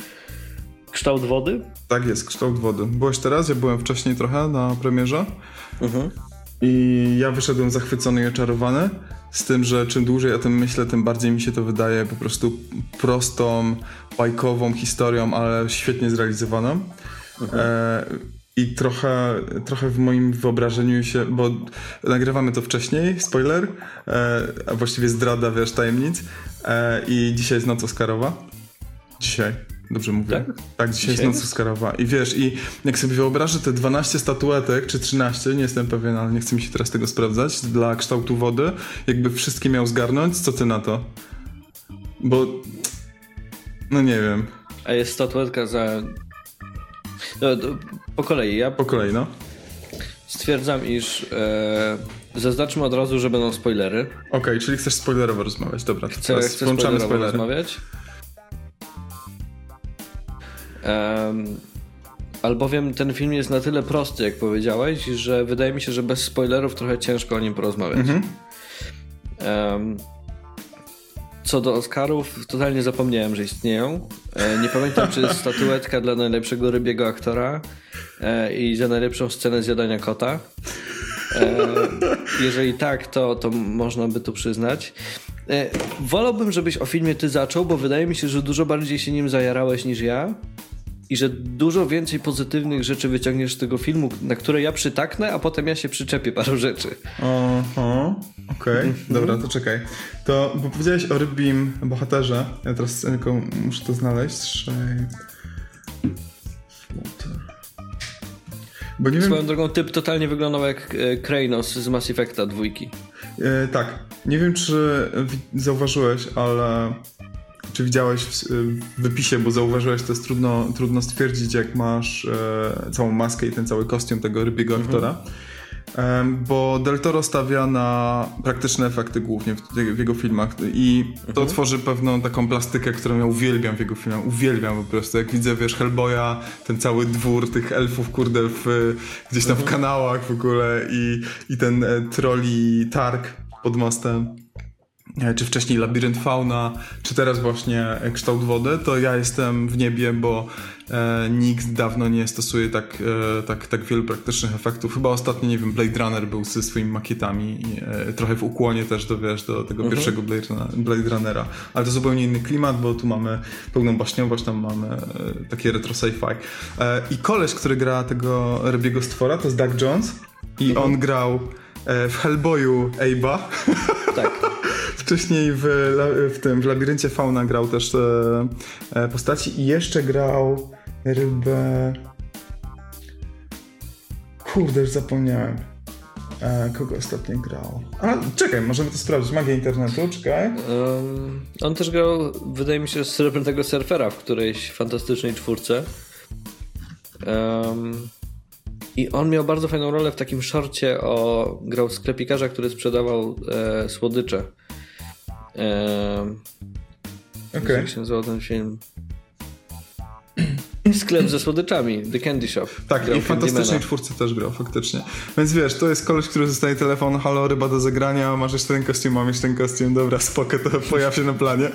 kształt wody? Tak jest, kształt wody. Byłeś teraz? Ja byłem wcześniej trochę na premierze. Mhm. I ja wyszedłem zachwycony i oczarowany. Z tym, że czym dłużej o tym myślę, tym bardziej mi się to wydaje po prostu prostą, bajkową historią, ale świetnie zrealizowaną. Mhm. E i trochę, trochę w moim wyobrażeniu się, bo nagrywamy to wcześniej, spoiler, e, a właściwie zdrada, wiesz, tajemnic. E, I dzisiaj jest noc Oscarowa. Dzisiaj. Dobrze mówię? Tak, tak dzisiaj, dzisiaj jest noc Oscarowa. I wiesz, i jak sobie wyobrażę te 12 statuetek, czy 13, nie jestem pewien, ale nie chcę mi się teraz tego sprawdzać, dla kształtu wody, jakby wszystkie miał zgarnąć, co ty na to? Bo, no nie wiem. A jest statuetka za no, po kolei. Ja po kolei, no. Stwierdzam, iż e, zaznaczmy od razu, że będą spoilery. Okej, okay, czyli chcesz spoilerowo rozmawiać. Dobra, chcę, chcę włączamy spoilery. rozmawiać. Um, albowiem ten film jest na tyle prosty, jak powiedziałeś, że wydaje mi się, że bez spoilerów trochę ciężko o nim porozmawiać. Mhm. Um, co do Oscarów, totalnie zapomniałem, że istnieją. E, nie pamiętam, czy jest statuetka dla najlepszego rybiego aktora e, i za najlepszą scenę zjadania kota. E, jeżeli tak, to, to można by to przyznać. Wolałbym, żebyś o filmie ty zaczął, bo wydaje mi się, że dużo bardziej się nim zajarałeś niż ja i że dużo więcej pozytywnych rzeczy wyciągniesz z tego filmu, na które ja przytaknę, a potem ja się przyczepię paru rzeczy. Oho, okej, okay. dobra, to czekaj. To, bo powiedziałeś o rybim bohaterze, ja teraz tylko muszę to znaleźć. Bo nie Swoją wiem... drogą typ totalnie wyglądał jak e, Kranos z Mass Effecta dwójki. E, tak. Nie wiem, czy zauważyłeś, ale czy widziałeś w, w wypisie, bo zauważyłeś, to jest trudno, trudno stwierdzić, jak masz e, całą maskę i ten cały kostium tego rybiego mhm. aktora. bo Del Toro stawia na praktyczne efekty głównie w, w jego filmach i to mhm. tworzy pewną taką plastykę, którą ja uwielbiam w jego filmach. Uwielbiam po prostu. Jak widzę, wiesz, Hellboya, ten cały dwór tych elfów, kurde, w, gdzieś tam mhm. w kanałach w ogóle i, i ten e, troli targ pod mostem. E, czy wcześniej labirynt fauna, czy teraz właśnie kształt wody, to ja jestem w niebie, bo e, nikt dawno nie stosuje tak, e, tak, tak wielu praktycznych efektów. Chyba ostatnio, nie wiem, Blade Runner był ze swoimi makietami, e, trochę w ukłonie też do, wiesz, do tego mhm. pierwszego Blade, Blade Runnera. Ale to zupełnie inny klimat, bo tu mamy pełną baśniowość, tam mamy e, takie retro sci-fi. E, I koleś, który gra tego rybiego stwora, to jest Doug Jones i mhm. on grał w Hellboyu Abe'a. Tak. Wcześniej w, w tym, w Labiryncie Fauna grał też te e, postaci i jeszcze grał rybę... Kurde, już zapomniałem. E, kogo ostatnio grał? A, czekaj, możemy to sprawdzić. Magia internetu, czekaj. Um, on też grał, wydaje mi się, srebrnego surfera w którejś fantastycznej czwórce. Um, I on miał bardzo fajną rolę w takim szorcie o... Grał sklepikarza, który sprzedawał e, słodycze. Eee, okay. Jak się nazywał ten film? Sklep ze słodyczami, The Candy Shop. Tak, i w Fantastycznej Czwórce też grał, faktycznie. Więc wiesz, to jest koleś, który zostaje telefon, halo, ryba do zagrania, masz jeszcze ten kostium, mam jeszcze ten kostium, dobra, spoko, to pojaw się na planie.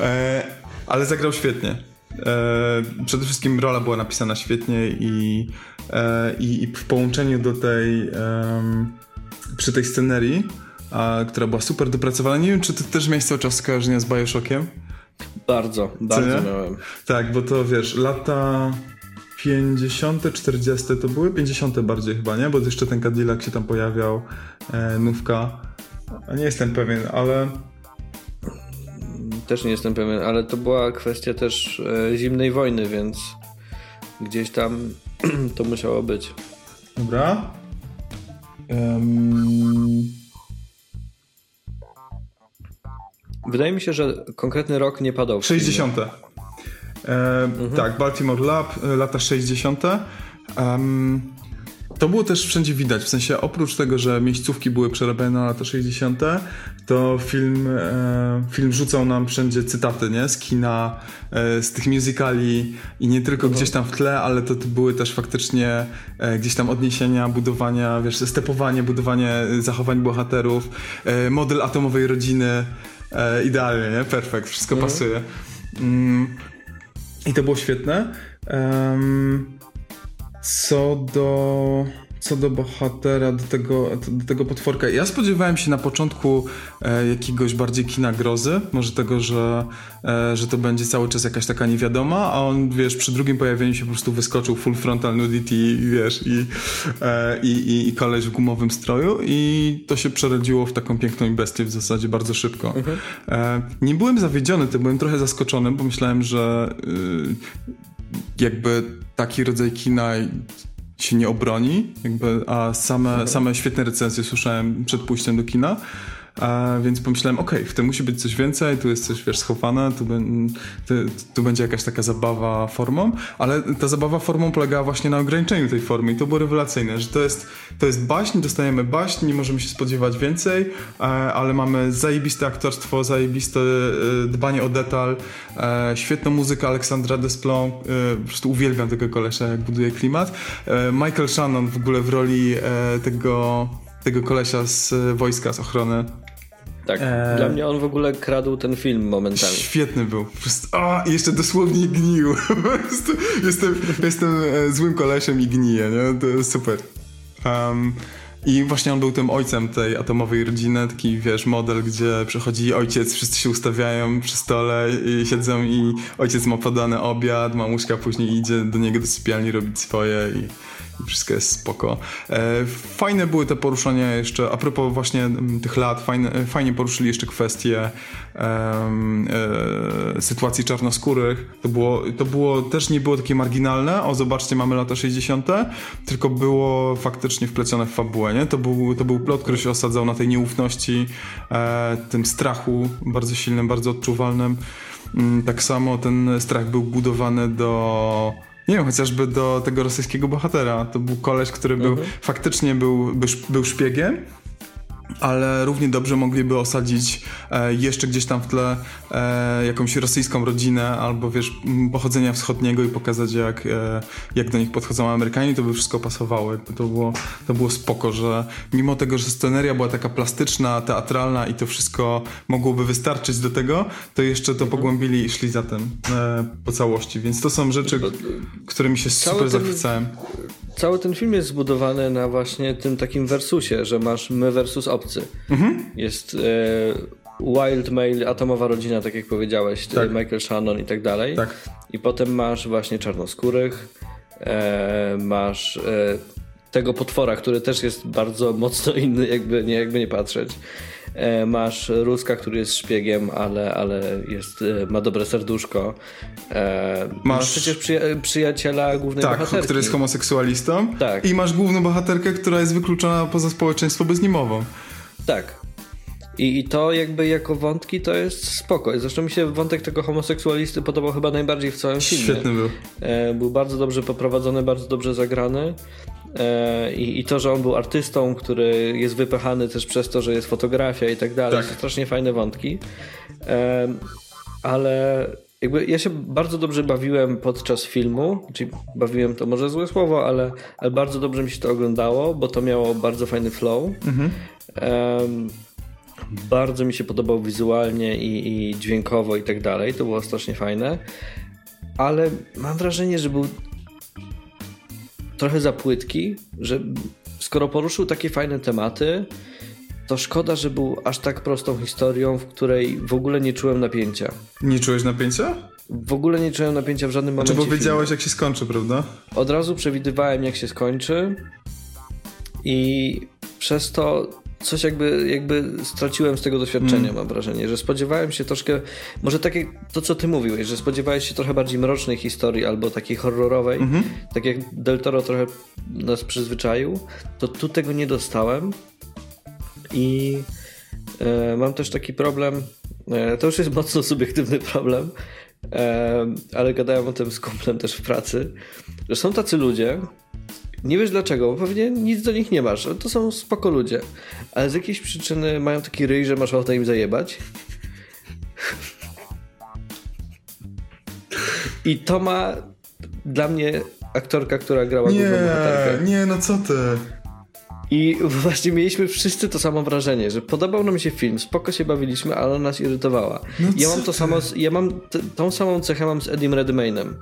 Eee, ale zagrał świetnie. Eee, przede wszystkim rola była napisana świetnie i, e, i, i w połączeniu do tej przy tej scenerii a, która była super dopracowana. Nie wiem, czy ty też miałeś cały czas skojarzenia z Bioshockiem? Bardzo, bardzo miałem. Tak, bo to wiesz, lata 50., 40. to były 50. bardziej chyba, nie? Bo jeszcze ten Cadillac się tam pojawiał, e, nówka. Nie jestem pewien, ale... Też nie jestem pewien, ale to była kwestia też e, zimnej wojny, więc gdzieś tam to musiało być. Dobra. Um... Wydaje mi się, że konkretny rok nie padał. 60. E, mhm. Tak, Baltimore Lab, e, lata 60. Um, to było też wszędzie widać, w sensie oprócz tego, że miejscówki były przerabiane na lata 60., to film, e, film rzucał nam wszędzie cytaty, nie? Z kina, e, z tych musicali i nie tylko mhm. gdzieś tam w tle, ale to, to były też faktycznie e, gdzieś tam odniesienia, budowania, wiesz, stepowanie, budowanie zachowań bohaterów, e, model atomowej rodziny, E, idealnie, nie? Perfekt, wszystko mhm. pasuje. Mm, I to było świetne. Um, co do co do bohatera, do tego, do tego potworka. Ja spodziewałem się na początku e, jakiegoś bardziej kina grozy, może tego, że, e, że to będzie cały czas jakaś taka niewiadoma, a on, wiesz, przy drugim pojawieniu się po prostu wyskoczył full frontal nudity, wiesz, i, e, i, i, i koleś w gumowym stroju i to się przerodziło w taką piękną bestię w zasadzie bardzo szybko. Mhm. E, nie byłem zawiedziony, to byłem trochę zaskoczony, bo myślałem, że y, jakby taki rodzaj kina się nie obroni, jakby, a same, same świetne recenzje słyszałem przed pójściem do kina. A więc pomyślałem, okej, okay, w tym musi być coś więcej, tu jest coś, wiesz, schowane, tu, tu, tu, będzie jakaś taka zabawa formą, ale ta zabawa formą polegała właśnie na ograniczeniu tej formy i to było rewelacyjne, że to jest, to jest baśń, dostajemy baśń, nie możemy się spodziewać więcej, e, ale mamy zajebiste aktorstwo, zajebiste e, dbanie o detal, e, świetną muzykę Aleksandra Desplat, po prostu uwielbiam tego kolesia, jak buduje klimat. Michael Shannon w ogóle w roli tego tego kolesia z wojska, z ochrony tak, eee... dla mnie on w ogóle kradł ten film momentalnie. Świetny był. O, i jeszcze dosłownie gnił. jestem, jestem e, złym kolesiem i gniję, nie? To super. Um, I właśnie on był tym ojcem tej atomowej rodziny, taki wiesz, model, gdzie przychodzi ojciec, wszyscy się ustawiają przy stole i siedzą i ojciec ma podany obiad, mamuśka później idzie do niego do sypialni robić swoje i wszystko jest spoko. E, fajne były te poruszenia jeszcze, a propos właśnie tych lat, fajne, fajnie poruszyli jeszcze kwestie um, e, sytuacji czarnoskórych. To było, to było, też nie było takie marginalne, o zobaczcie, mamy lata 60., tylko było faktycznie wplecione w fabułę, nie? To był, to był plot, który się osadzał na tej nieufności, e, tym strachu bardzo silnym, bardzo odczuwalnym. Mm, tak samo ten strach był budowany do nie wiem, chociażby do tego rosyjskiego bohatera. To był koleś, który był, mhm. faktycznie był, był, był szpiegiem, ale równie dobrze mogliby osadzić e, jeszcze gdzieś tam w tle e, jakąś rosyjską rodzinę albo wiesz, pochodzenia wschodniego i pokazać jak, e, jak do nich podchodzą Amerykanie, to by wszystko pasowało. Jakby to, było, to było spoko, że mimo tego, że sceneria była taka plastyczna, teatralna i to wszystko mogłoby wystarczyć do tego, to jeszcze to mhm. pogłębili i szli za tym e, po całości. Więc to są rzeczy, którymi się super zachwycałem cały ten film jest zbudowany na właśnie tym takim versusie, że masz my versus obcy. Mhm. Jest e, Wild Male, atomowa rodzina, tak jak powiedziałeś, tak. Michael Shannon i tak dalej. Tak. I potem masz właśnie czarnoskórych, e, masz e, tego potwora, który też jest bardzo mocno inny, jakby nie, jakby nie patrzeć. E, masz Ruska, który jest szpiegiem, ale, ale jest, e, ma dobre serduszko. E, masz, masz przecież przyja przyjaciela głównej tak, bohaterki. który jest homoseksualistą. Tak. I masz główną bohaterkę, która jest wykluczona poza społeczeństwo bezniemową. Tak. I, I to jakby jako wątki to jest spoko. Zresztą mi się wątek tego homoseksualisty podobał chyba najbardziej w całym filmie. Świetny był. Był bardzo dobrze poprowadzony, bardzo dobrze zagrany. E, I, I, to, że on był artystą, który jest wypychany też przez to, że jest fotografia i tak dalej. Tak. To strasznie fajne wątki. E, ale jakby ja się bardzo dobrze bawiłem podczas filmu, czyli bawiłem to może złe słowo, ale, ale bardzo dobrze mi się to oglądało, bo to miało bardzo fajny flow. Mhm. Um, bardzo mi się podobał wizualnie i, i dźwiękowo i tak dalej. To było strasznie fajne. Ale mam wrażenie, że był trochę za płytki, że skoro poruszył takie fajne tematy, to szkoda, że był aż tak prostą historią, w której w ogóle nie czułem napięcia. Nie czułeś napięcia? W ogóle nie czułem napięcia w żadnym momencie. Czy bo wiedziałeś, jak się skończy, prawda? Od razu przewidywałem, jak się skończy, i przez to coś jakby, jakby straciłem z tego doświadczenia, mm. mam wrażenie, że spodziewałem się troszkę, może takie to, co ty mówiłeś, że spodziewałeś się trochę bardziej mrocznej historii albo takiej horrorowej, mm -hmm. tak jak Del Toro trochę nas przyzwyczaił, to tu tego nie dostałem i e, mam też taki problem, e, to już jest mocno subiektywny problem, e, ale gadałem o tym z kumplem też w pracy, że są tacy ludzie, nie wiesz dlaczego, bo pewnie nic do nich nie masz. To są spoko ludzie. Ale z jakiejś przyczyny mają taki ryj, że masz ochotę im zajebać. I to ma dla mnie aktorka, która grała nie, główną bohaterkę. Nie, no co ty? I właśnie mieliśmy wszyscy to samo wrażenie, że podobał nam się film, spoko się bawiliśmy, ale ona nas irytowała. No ja mam to samo, ja mam t- tą samą cechę mam z Eddiem Redmaynem.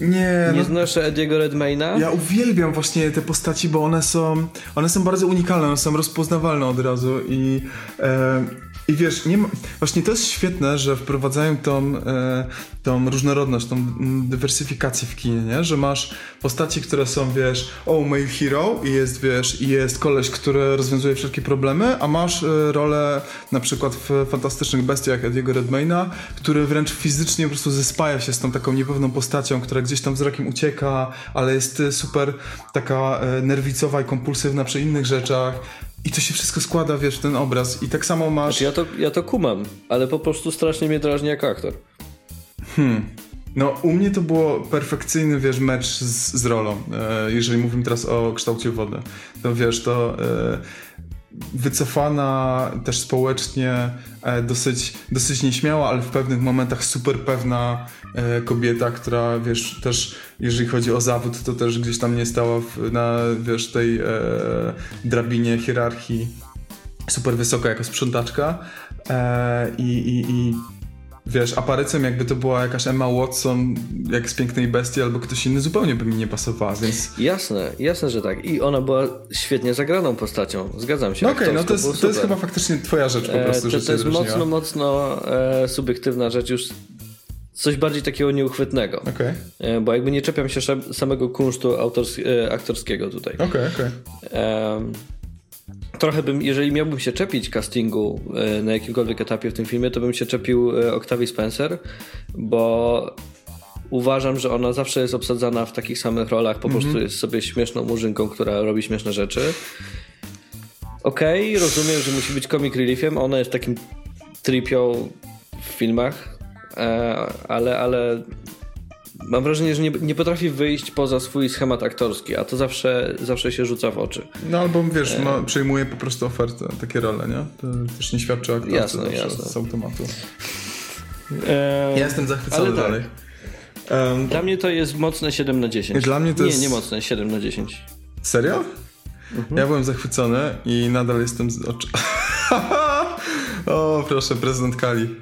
Nie. Nie no, znoszę Ediego Redmayna. Ja uwielbiam właśnie te postaci, bo one są, one są bardzo unikalne, one są rozpoznawalne od razu i e, i wiesz, nie ma, właśnie to jest świetne, że wprowadzają tą, e, tą różnorodność, tą dywersyfikację w kinie, nie? że masz postaci, które są, wiesz, oh, male hero i jest, wiesz, i jest koleś, który rozwiązuje wszelkie problemy, a masz e, rolę na przykład w Fantastycznych Bestiach Ediego Redmayna, który wręcz fizycznie po prostu zespaja się z tą taką niepewną postacią, która gdzieś tam wzrokiem ucieka, ale jest e, super taka e, nerwicowa i kompulsywna przy innych rzeczach. I to się wszystko składa, wiesz, ten obraz. I tak samo masz... Znaczy ja, to, ja to kumam, ale po prostu strasznie mnie drażni jak aktor. Hmm. No, u mnie to było perfekcyjny, wiesz, mecz z, z rolą. E, jeżeli mówimy teraz o kształcie wody. To wiesz, to... E, wycofana też społecznie, e, dosyć, dosyć nieśmiała, ale w pewnych momentach super pewna e, kobieta, która wiesz, też jeżeli chodzi o zawód, to też gdzieś tam nie stała w, na wiesz, tej e, drabinie hierarchii. Super wysoka jako sprzątaczka. E, i, i, i wiesz, aparycją jakby to była jakaś Emma Watson, jak z Pięknej Bestii, albo ktoś inny, zupełnie by mi nie pasowała, więc... Jasne, jasne, że tak. I ona była świetnie zagraną postacią, zgadzam się. No okej, okay, no to jest, to jest chyba faktycznie twoja rzecz po E, prostu, to, że to jest mocno, mocno e, subiektywna rzecz, już coś bardziej takiego nieuchwytnego. Okej, E, bo jakby nie czepiam się samego kunsztu e, aktorskiego tutaj. okej, okej. Em, trochę bym, jeżeli miałbym się czepić castingu e, na jakimkolwiek etapie w tym filmie, to bym się czepił e, Octavii Spencer, bo uważam, że ona zawsze jest obsadzana w takich samych rolach, po prostu jest sobie śmieszną murzynką, która robi śmieszne rzeczy. Okej, rozumiem, że musi być comic reliefem, ona jest takim tripio w filmach, e, ale, ale mam wrażenie, że nie, nie potrafi wyjść poza swój schemat aktorski, a to zawsze, zawsze się rzuca w oczy. No albo wiesz, ma, przyjmuje po prostu ofertę, takie role, nie? To też nie świadczy o aktorce Jasne, zawsze jasne. z automatu. E, Ja jestem zachwycony tak. dalej. Em, Dla mnie to jest mocne 7 na 10. Dla mnie to nie, jest- nie mocne, 7 na 10. Serio? Mhm. Ja byłem zachwycony i nadal jestem z oczu. o, proszę, prezydent Kali.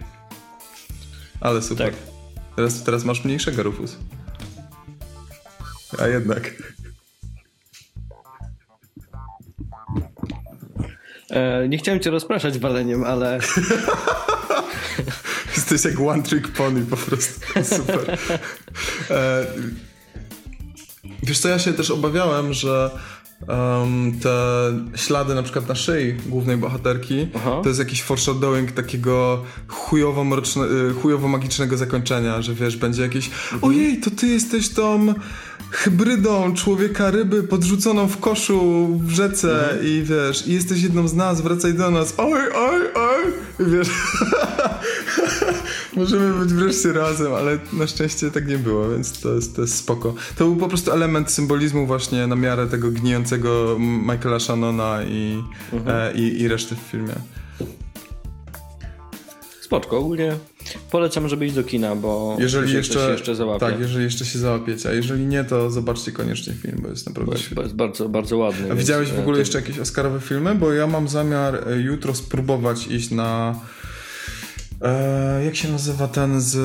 Ale super. Tak. Teraz, teraz masz mniejszego Rufus. A jednak. E, nie chciałem cię rozpraszać waleniem, ale Jesteś jak one trick pony po prostu. Super. E, wiesz co, ja się też obawiałem, że em, te ślady na przykład na szyi głównej bohaterki Aha. to jest jakiś foreshadowing takiego chujowo, mroczne, y, chujowo zakończenia, że wiesz, będzie jakieś ojej, to ty jesteś tą hybrydą człowieka ryby podrzuconą w koszu w rzece i wiesz, i jesteś jedną z nas, wracaj do nas, oj, oj, oj, i wiesz, możemy być wreszcie razem, ale na szczęście tak nie było, więc to jest, to jest spoko. To był po prostu element symbolizmu właśnie na miarę tego gnijącego Michaela Shannona i, e, i, i reszty w filmie. spoczko. Ogólnie polecam, żeby iść do kina, bo Jeżeli się jeszcze, ktoś jeszcze załapie. tak, jeżeli jeszcze się załapiecie, a jeżeli nie, to zobaczcie koniecznie film, bo jest naprawdę Bo jest, bardzo, bardzo ładny. A widziałeś w e, ogóle to- jeszcze jakieś Oscarowe filmy? Bo ja mam zamiar e, jutro spróbować iść na. E, jak się nazywa ten z.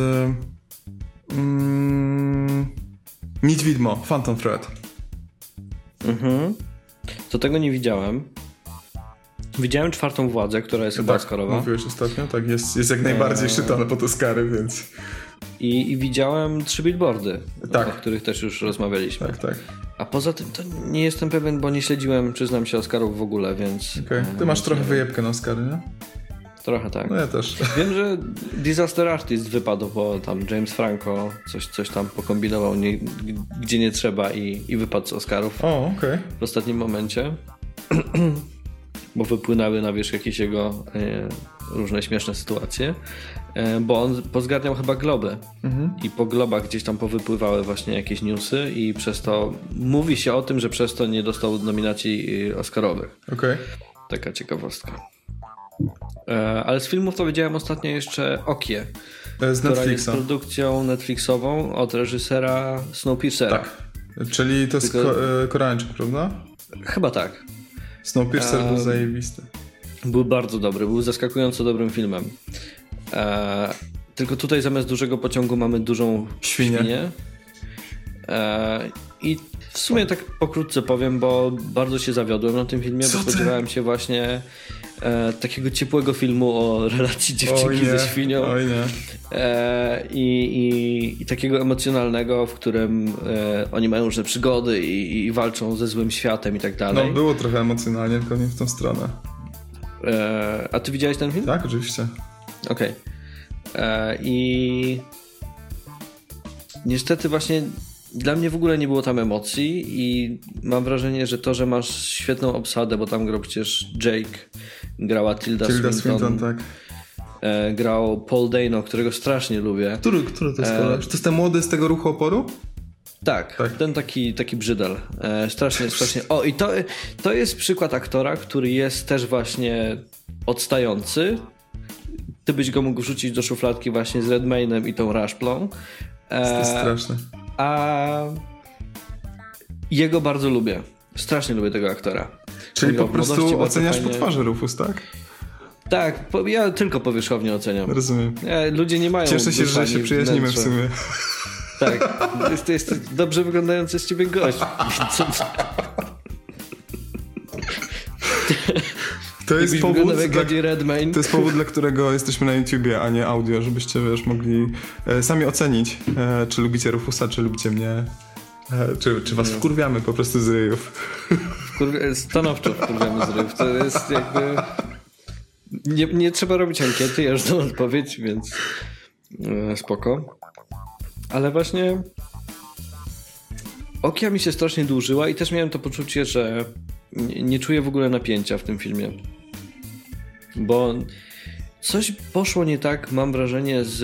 Mm, Nic widmo, Phantom Thread. Mhm. To tego nie widziałem. Widziałem czwartą władzę, która jest chyba Tak, Oscarowa. mówiłeś ostatnio? Tak, jest, jest jak najbardziej Eee. szytane pod Oscary, więc. I, I widziałem trzy billboardy, Tak. o których też już rozmawialiśmy. Tak, tak. A poza tym to nie jestem pewien, bo nie śledziłem, przyznam się, Oscarów w ogóle, więc... Okej. Ty e, masz nie trochę wyjebkę na Oscary, nie? Trochę tak. No ja też. Wiem, że Disaster Artist wypadł, bo tam James Franco coś, coś tam pokombinował nie, gdzie nie trzeba i, i wypadł z Oscarów O, okej. w ostatnim momencie. bo wypłynęły na wierzch jakieś jego e, różne śmieszne sytuacje. E, bo on pozgarniał chyba globy. I po globach gdzieś tam powypływały właśnie jakieś newsy i przez to mówi się o tym, że przez to nie dostał nominacji e, Oscarowych. Okej. Taka ciekawostka. E, ale z filmów to widziałem ostatnio jeszcze Okie, E, Z która jest Netflixa. produkcją Netflixową od reżysera Snowpiercera. Tak. Czyli to jest ko- e, Koreańczyk, prawda? Chyba tak. Snowpiercer był Ehm, zajebisty. Był bardzo dobry, był zaskakująco dobrym filmem. E, tylko tutaj zamiast dużego pociągu mamy dużą Świnię. świnię. E, I w sumie tak pokrótce powiem, bo bardzo się zawiodłem na tym filmie, Co bo spodziewałem się właśnie e, takiego ciepłego filmu o relacji dziewczynki ze świnią. oj nie. E, i, i, I takiego emocjonalnego, w którym e, oni mają różne przygody i, i walczą ze złym światem i tak No dalej. było trochę emocjonalnie, tylko nie w tą stronę. E, a ty widziałeś ten film? Tak, oczywiście. Okej. E, I niestety właśnie dla mnie w ogóle nie było tam emocji i mam wrażenie, że to, że masz świetną obsadę, bo tam grał przecież Jake, grała Tilda, Tilda Swinton, Swinton, tak. e, grał Paul Dano, którego strasznie lubię. Który, który to jest E, koleś? To jest ten młody z tego ruchu oporu? Tak, Tak. ten taki, taki brzydal. E, strasznie, strasznie. O, i to, to jest przykład aktora, który jest też właśnie odstający. Ty byś go mógł wrzucić do szufladki właśnie z Redmaynem i tą Rashplą. To jest E, straszne. A jego bardzo lubię. Strasznie lubię tego aktora. Czyli po prostu oceniasz po fajnie. twarzy Rufus, tak? Tak, po, ja tylko powierzchownie oceniam. Rozumiem. Ja, ludzie nie mają Cieszę się, że się przyjaźnimy wnętrza. w sumie. Tak, jest, jest dobrze wyglądający z ciebie gość. To jest powód, dla, to jest powód, dla którego jesteśmy na YouTubie, a nie audio, żebyście wiesz, mogli e, sami ocenić, e, czy lubicie Rufusa, czy lubicie mnie, e, czy, czy was wkurwiamy po prostu z ryjów. Kur... Stanowczo wkurwiamy z ryb. To jest jakby... Nie, nie trzeba robić ankiety, ja już znam odpowiedź, więc e, spoko. Ale właśnie Okia mi się strasznie dłużyła i też miałem to poczucie, że nie, nie czuję w ogóle napięcia w tym filmie. Bo coś poszło nie tak, mam wrażenie, z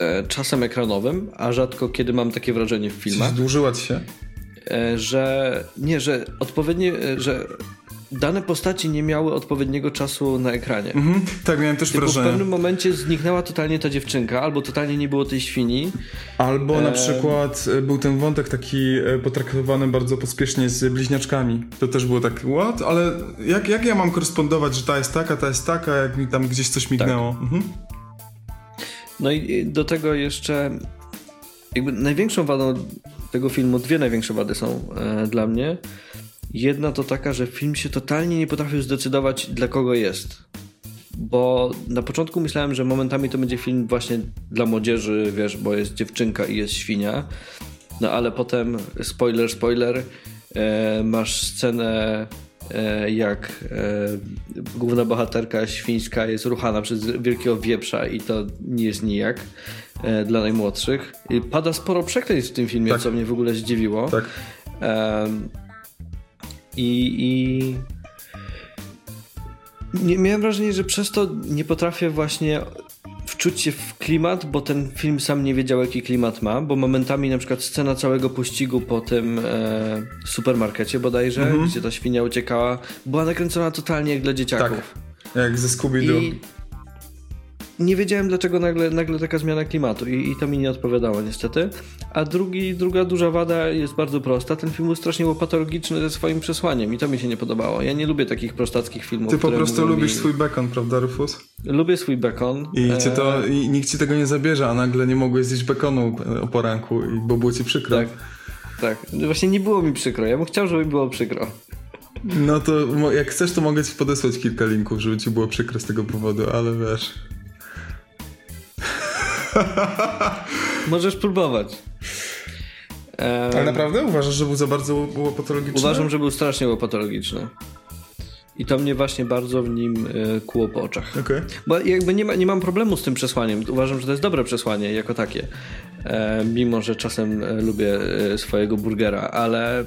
e, czasem ekranowym, a rzadko kiedy mam takie wrażenie w filmach. Zdłużyła ci się? E, że nie, że odpowiednie, e, że dane postaci nie miały odpowiedniego czasu na ekranie. Mhm, tak, miałem też Tylko w wrażenie. pewnym momencie zniknęła totalnie ta dziewczynka, albo totalnie nie było tej świni. Albo na Em. przykład e, był ten wątek taki e, potraktowany bardzo pospiesznie z bliźniaczkami. To też było tak, what? Ale jak, jak ja mam korespondować, że ta jest taka, ta jest taka, jak mi tam gdzieś coś mignęło? Mhm. No i do tego jeszcze jakby największą wadą tego filmu, dwie największe wady są e, dla mnie. Jedna to taka, że film się totalnie nie potrafił zdecydować dla kogo jest. Bo na początku myślałem, że momentami to będzie film właśnie dla młodzieży, wiesz, bo jest dziewczynka i jest świnia. No ale potem, spoiler, spoiler, e, masz scenę e, jak e, główna bohaterka świńska jest ruchana przez wielkiego wieprza i to nie jest nijak e, dla najmłodszych. I pada sporo przekleństw w tym filmie, Tak. co mnie w ogóle zdziwiło. Tak. I, i nie, miałem wrażenie, że przez to nie potrafię właśnie wczuć się w klimat, bo ten film sam nie wiedział, jaki klimat ma, bo momentami na przykład scena całego pościgu po tym e, supermarkecie bodajże, Mhm. gdzie ta świnia uciekała, była nakręcona totalnie jak dla dzieciaków. Jak ze Scooby-Doo. I nie wiedziałem, dlaczego nagle, nagle taka zmiana klimatu i, i to mi nie odpowiadało niestety. A drugi, druga duża wada jest bardzo prosta. Ten film był strasznie łopatologiczny ze swoim przesłaniem i to mi się nie podobało. Ja nie lubię takich prostackich filmów. Ty po prostu lubisz mi... swój bekon, prawda, Rufus? Lubię swój bekon. I, cię E, to, I nikt ci tego nie zabierze, a nagle nie mogłeś zjeść bekonu o poranku, bo było ci przykro. Tak, tak. Właśnie nie było mi przykro. Ja bym chciał, żeby było przykro. No to jak chcesz, to mogę ci podesłać kilka linków, żeby ci było przykro z tego powodu, ale wiesz... Możesz próbować. E, Ale naprawdę uważasz, że był za bardzo było patologiczny? Uważam, że był strasznie łopatologiczny. I to mnie właśnie bardzo w nim e, kłuło po oczach. Okej. Bo jakby nie, ma, nie mam problemu z tym przesłaniem. Uważam, że to jest dobre przesłanie jako takie. E, mimo, że czasem e, lubię e, swojego burgera, ale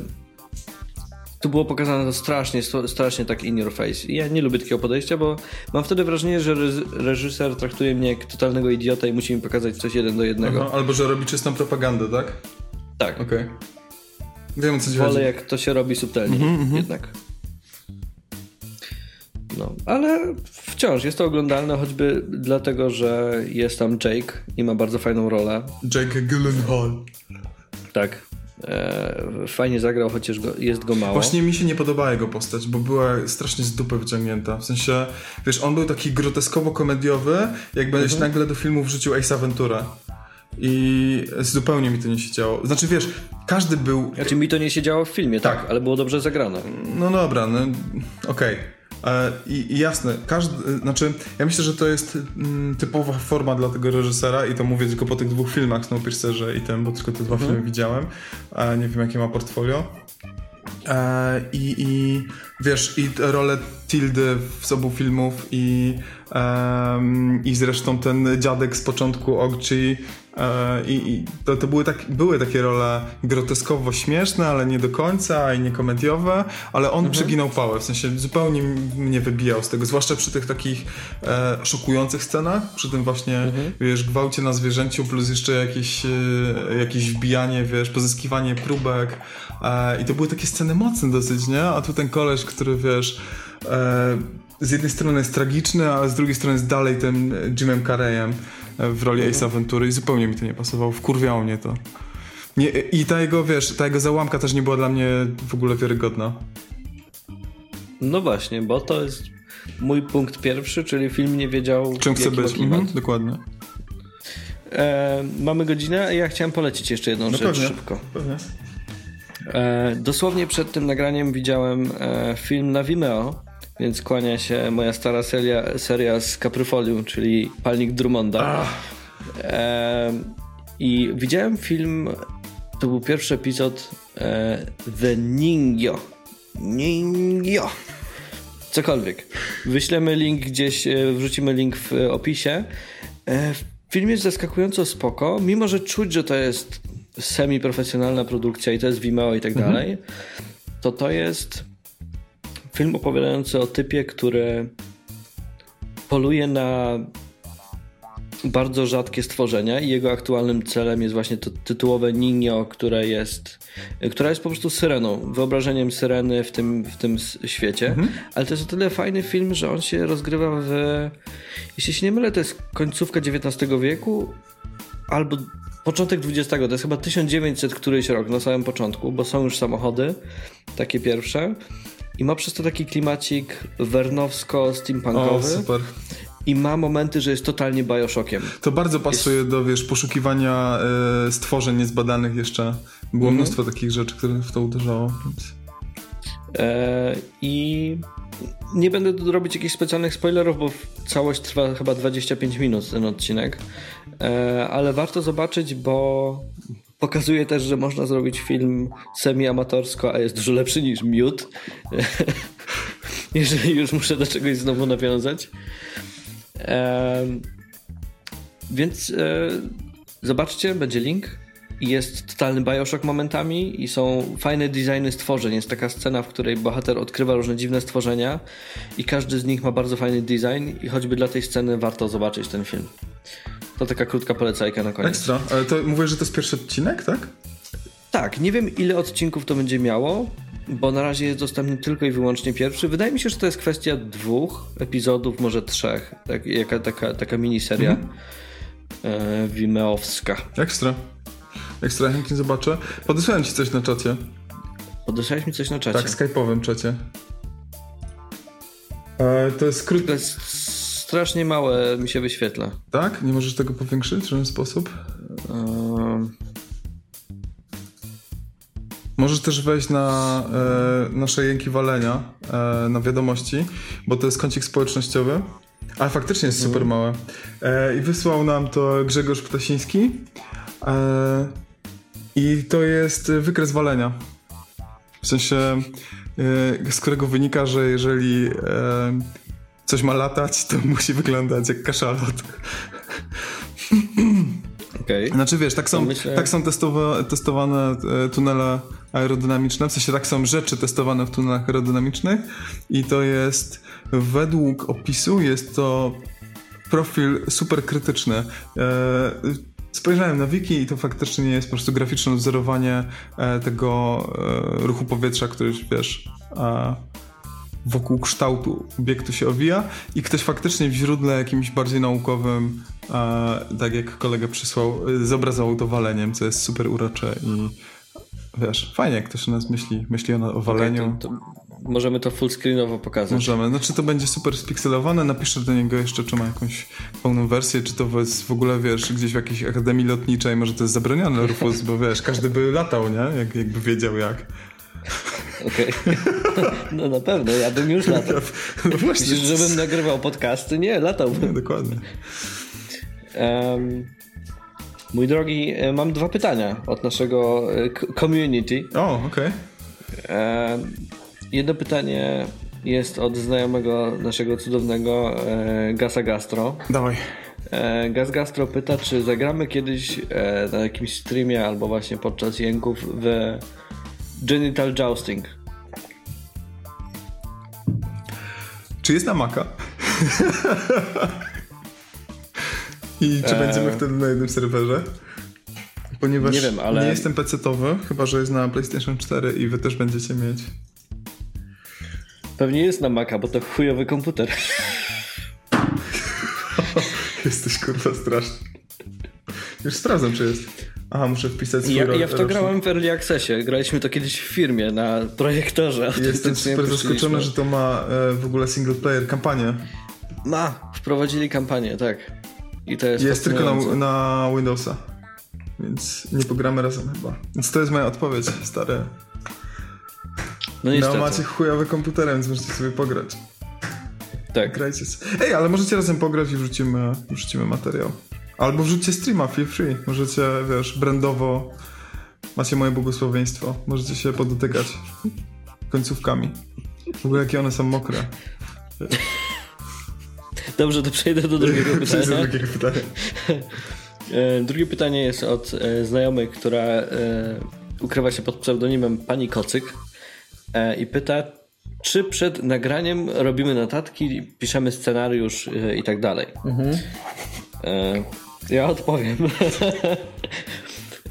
tu było pokazane to strasznie, strasznie tak in your face. I ja nie lubię takiego podejścia, bo mam wtedy wrażenie, że reż- reżyser traktuje mnie jak totalnego idiota i musi mi pokazać coś jeden do jednego. Aha, Albo, że robi czystą propagandę, tak? Tak. Okej. Wiem o co ci chodzi. Wolę jak to się robi subtelnie jednak. No, ale wciąż jest to oglądalne choćby dlatego, że jest tam Jake i ma bardzo fajną rolę. Jake Gyllenhaal. Tak. E, fajnie zagrał, chociaż go, jest go mało. Właśnie mi się nie podobała jego postać, bo była strasznie z dupy wyciągnięta. W sensie, wiesz, on był taki groteskowo-komediowy, jakbyś Mhm. nagle do filmu wrzucił Ace Ventura. I zupełnie mi to nie siedziało. Znaczy, wiesz, każdy był... Znaczy mi to nie się działo w filmie, tak, Tak. ale było dobrze zagrane. No dobra, no okej. E, I, I jasne, każdy, znaczy, ja myślę, że to jest mm, typowa forma dla tego reżysera i to mówię tylko po tych dwóch filmach, Snowpiercerze i ten, bo tylko te dwa Mhm. filmy widziałem. E, nie wiem, jakie ma portfolio. E, i, I wiesz, i te role Tildy z obu filmów i, i zresztą ten dziadek z początku Ogchi e, i, i to, to były, tak, były takie role groteskowo śmieszne, ale nie do końca i nie komediowe, ale on przeginał pałę, w sensie zupełnie mnie wybijał z tego, zwłaszcza przy tych takich e, szokujących scenach, przy tym właśnie, wiesz, gwałcie na zwierzęciu plus jeszcze jakieś, e, jakieś wbijanie, wiesz, pozyskiwanie próbek e, i to były takie sceny mocne dosyć, nie? A tu ten koleś, który, wiesz, e, z jednej strony jest tragiczny, ale z drugiej strony jest dalej tym Jimem Carreyem. e, w roli Ace Ventury i zupełnie mi to nie pasowało, wkurwiało mnie to. Nie, I ta jego, wiesz, ta jego załamka też nie była dla mnie w ogóle wiarygodna. No właśnie, bo to jest mój punkt pierwszy, czyli film nie wiedział, czym chce być. Mhm, dokładnie. E, mamy godzinę, ja chciałem polecić jeszcze jedną no rzecz pewnie, szybko. Pewnie. E, dosłownie przed tym nagraniem widziałem e, film na Vimeo, więc kłania się moja stara seria, seria z Capryfolium, czyli Palnik Drummonda. E, I widziałem film, to był pierwszy epizod e, The Ningyo. Ningyo. Cokolwiek. Wyślemy link gdzieś, e, wrzucimy link w opisie. E, film jest zaskakująco spoko, mimo że czuć, że to jest semi-profesjonalna produkcja i to jest Vimeo i tak mhm. dalej, to to jest film opowiadający o typie, który poluje na bardzo rzadkie stworzenia i jego aktualnym celem jest właśnie to tytułowe Ninio, które jest, która jest po prostu syreną, wyobrażeniem syreny w tym, w tym świecie. Mhm. Ale to jest o tyle fajny film, że on się rozgrywa w, jeśli się nie mylę, to jest końcówka XIX wieku albo początek XX, to jest chyba 1900 któryś rok, na samym początku, bo są już samochody, takie pierwsze. I ma przez to taki klimacik wernowsko-steampunkowy. O, super. I ma momenty, że jest totalnie Bioshockiem. To bardzo pasuje jest... do, wiesz, poszukiwania y, stworzeń niezbadanych jeszcze. Było mm. mnóstwo takich rzeczy, które w to uderzało. E, I nie będę robić jakichś specjalnych spoilerów, bo całość trwa chyba 25 minut ten odcinek. E, ale warto zobaczyć, bo pokazuje też, że można zrobić film semi-amatorsko, a jest dużo lepszy niż Mute. Jeżeli już muszę do czegoś znowu nawiązać. Więc e, zobaczcie, będzie link. Jest totalny Bioshock momentami i są fajne designy stworzeń. Jest taka scena, w której bohater odkrywa różne dziwne stworzenia i każdy z nich ma bardzo fajny design i choćby dla tej sceny warto zobaczyć ten film. To taka krótka polecajka na koniec. Ekstra. Ale to mówisz, że to jest pierwszy odcinek, tak? Tak, nie wiem ile odcinków to będzie miało, bo na razie jest dostępny tylko i wyłącznie pierwszy. Wydaje mi się, że to jest kwestia dwóch epizodów, może trzech. Tak, jaka, taka, taka miniseria mhm. e, Vimeowska. Ekstra. Ekstra, chętnie zobaczę. Podesłałem ci coś na czacie. Podesłałeś mi coś na czacie? Tak, skype'owym czacie. E, to jest krótki... Strasznie małe mi się wyświetla. Tak? Nie możesz tego powiększyć w żaden sposób? Um... Możesz też wejść na e, nasze jęki walenia e, na wiadomości, bo to jest kącik społecznościowy. Ale faktycznie jest super mhm. małe. E, I wysłał nam to Grzegorz Ptasiński. E, I to jest wykres walenia. W sensie, e, z którego wynika, że jeżeli e, coś ma latać, to musi wyglądać jak kaszalot. Okay. Znaczy wiesz, tak są, myślę... tak są testowa testowane e, tunele aerodynamiczne, w sensie tak są rzeczy testowane w tunelach aerodynamicznych i to jest według opisu jest to profil super krytyczny. E, spojrzałem na wiki i to faktycznie nie jest po prostu graficzne wzorowanie e, tego ruchu powietrza, który wiesz wokół kształtu obiektu się owija i ktoś faktycznie w źródle jakimś bardziej naukowym, e, tak jak kolega przysłał, zobrazował to waleniem, co jest super urocze i wiesz, fajnie jak ktoś o nas myśli, myśli o, o waleniu. Okay, to, to możemy to fullscreenowo pokazać. Możemy, znaczy to będzie super spikselowane, napiszę do niego jeszcze, czy ma jakąś pełną wersję, czy to jest w ogóle, wiesz, gdzieś w jakiejś akademii lotniczej, może to jest zabronione, Rufus, bo wiesz, każdy by latał, nie? Jak, jakby wiedział jak. Okay. No na pewno, ja bym już latał. No właśnie. Myślisz, żebym nagrywał podcasty? Nie, latałbym. Nie, dokładnie. Um, mój drogi, e, mam dwa pytania od naszego e, community. O, okej. Okay. Um, jedno pytanie jest od znajomego naszego cudownego e, Gasa Gastro. Dawaj. E, Gas Gastro pyta, czy zagramy kiedyś e, na jakimś streamie albo właśnie podczas jęków w Genital Jousting. Czy jest na Maca? I czy eee. będziemy wtedy na jednym serwerze? Ponieważ nie, wiem, ale... nie jestem PC-towy, chyba że jest na PlayStation 4 i wy też będziecie mieć. Pewnie jest na Maca, bo to chujowy komputer. Jesteś kurwa straszny. Już sprawdzam, czy jest. Aha, muszę wpisać swój Ja, ja w to rocznik. grałem w Early Accessie. Graliśmy to kiedyś w firmie na projektorze. Jestem super zaskoczony, że to ma e, w ogóle single player kampanię. Ma, wprowadzili kampanię, tak. I to jest Jest tylko na, na Windowsa. Więc nie pogramy razem chyba. Więc to jest moja odpowiedź, stare. No No macie chujowy komputer, więc możecie sobie pograć. Tak. Grajcie. Ej, ale możecie razem pograć i wrzucimy, wrzucimy materiał. Albo wrzućcie streama, feel free. Możecie, wiesz, brandowo. Macie moje błogosławieństwo. Możecie się podotykać końcówkami. W ogóle jakie one są mokre. Dobrze, to przejdę do drugiego Przejdź do pytania. drugiego pytania. E, Drugie pytanie jest od e, znajomej, która e, ukrywa się pod pseudonimem Pani Kocyk i pyta, czy przed nagraniem robimy notatki, piszemy scenariusz i tak dalej. E, Ja odpowiem,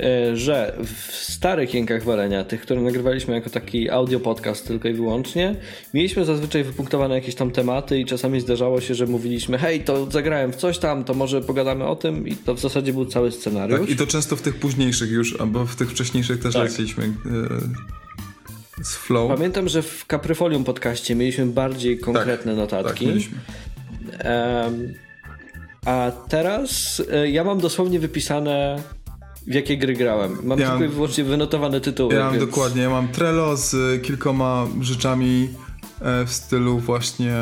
e, że w starych Jękach Walenia, tych, które nagrywaliśmy jako taki audio podcast tylko i wyłącznie, mieliśmy zazwyczaj wypunktowane jakieś tam tematy i czasami zdarzało się, że mówiliśmy hej, to zagrałem w coś tam, to może pogadamy o tym i to w zasadzie był cały scenariusz. Tak, I to często w tych późniejszych już, albo w tych wcześniejszych też Tak. lecieliśmy e, z flow. Pamiętam, że w Kapryfolium podcaście mieliśmy bardziej konkretne Tak, notatki. mieliśmy. Em, a teraz e, ja mam dosłownie wypisane w jakie gry grałem. Mam Ja tylko i wyłącznie wynotowane tytuły. Ja mam więc... dokładnie, ja mam Trello z kilkoma rzeczami e, w stylu właśnie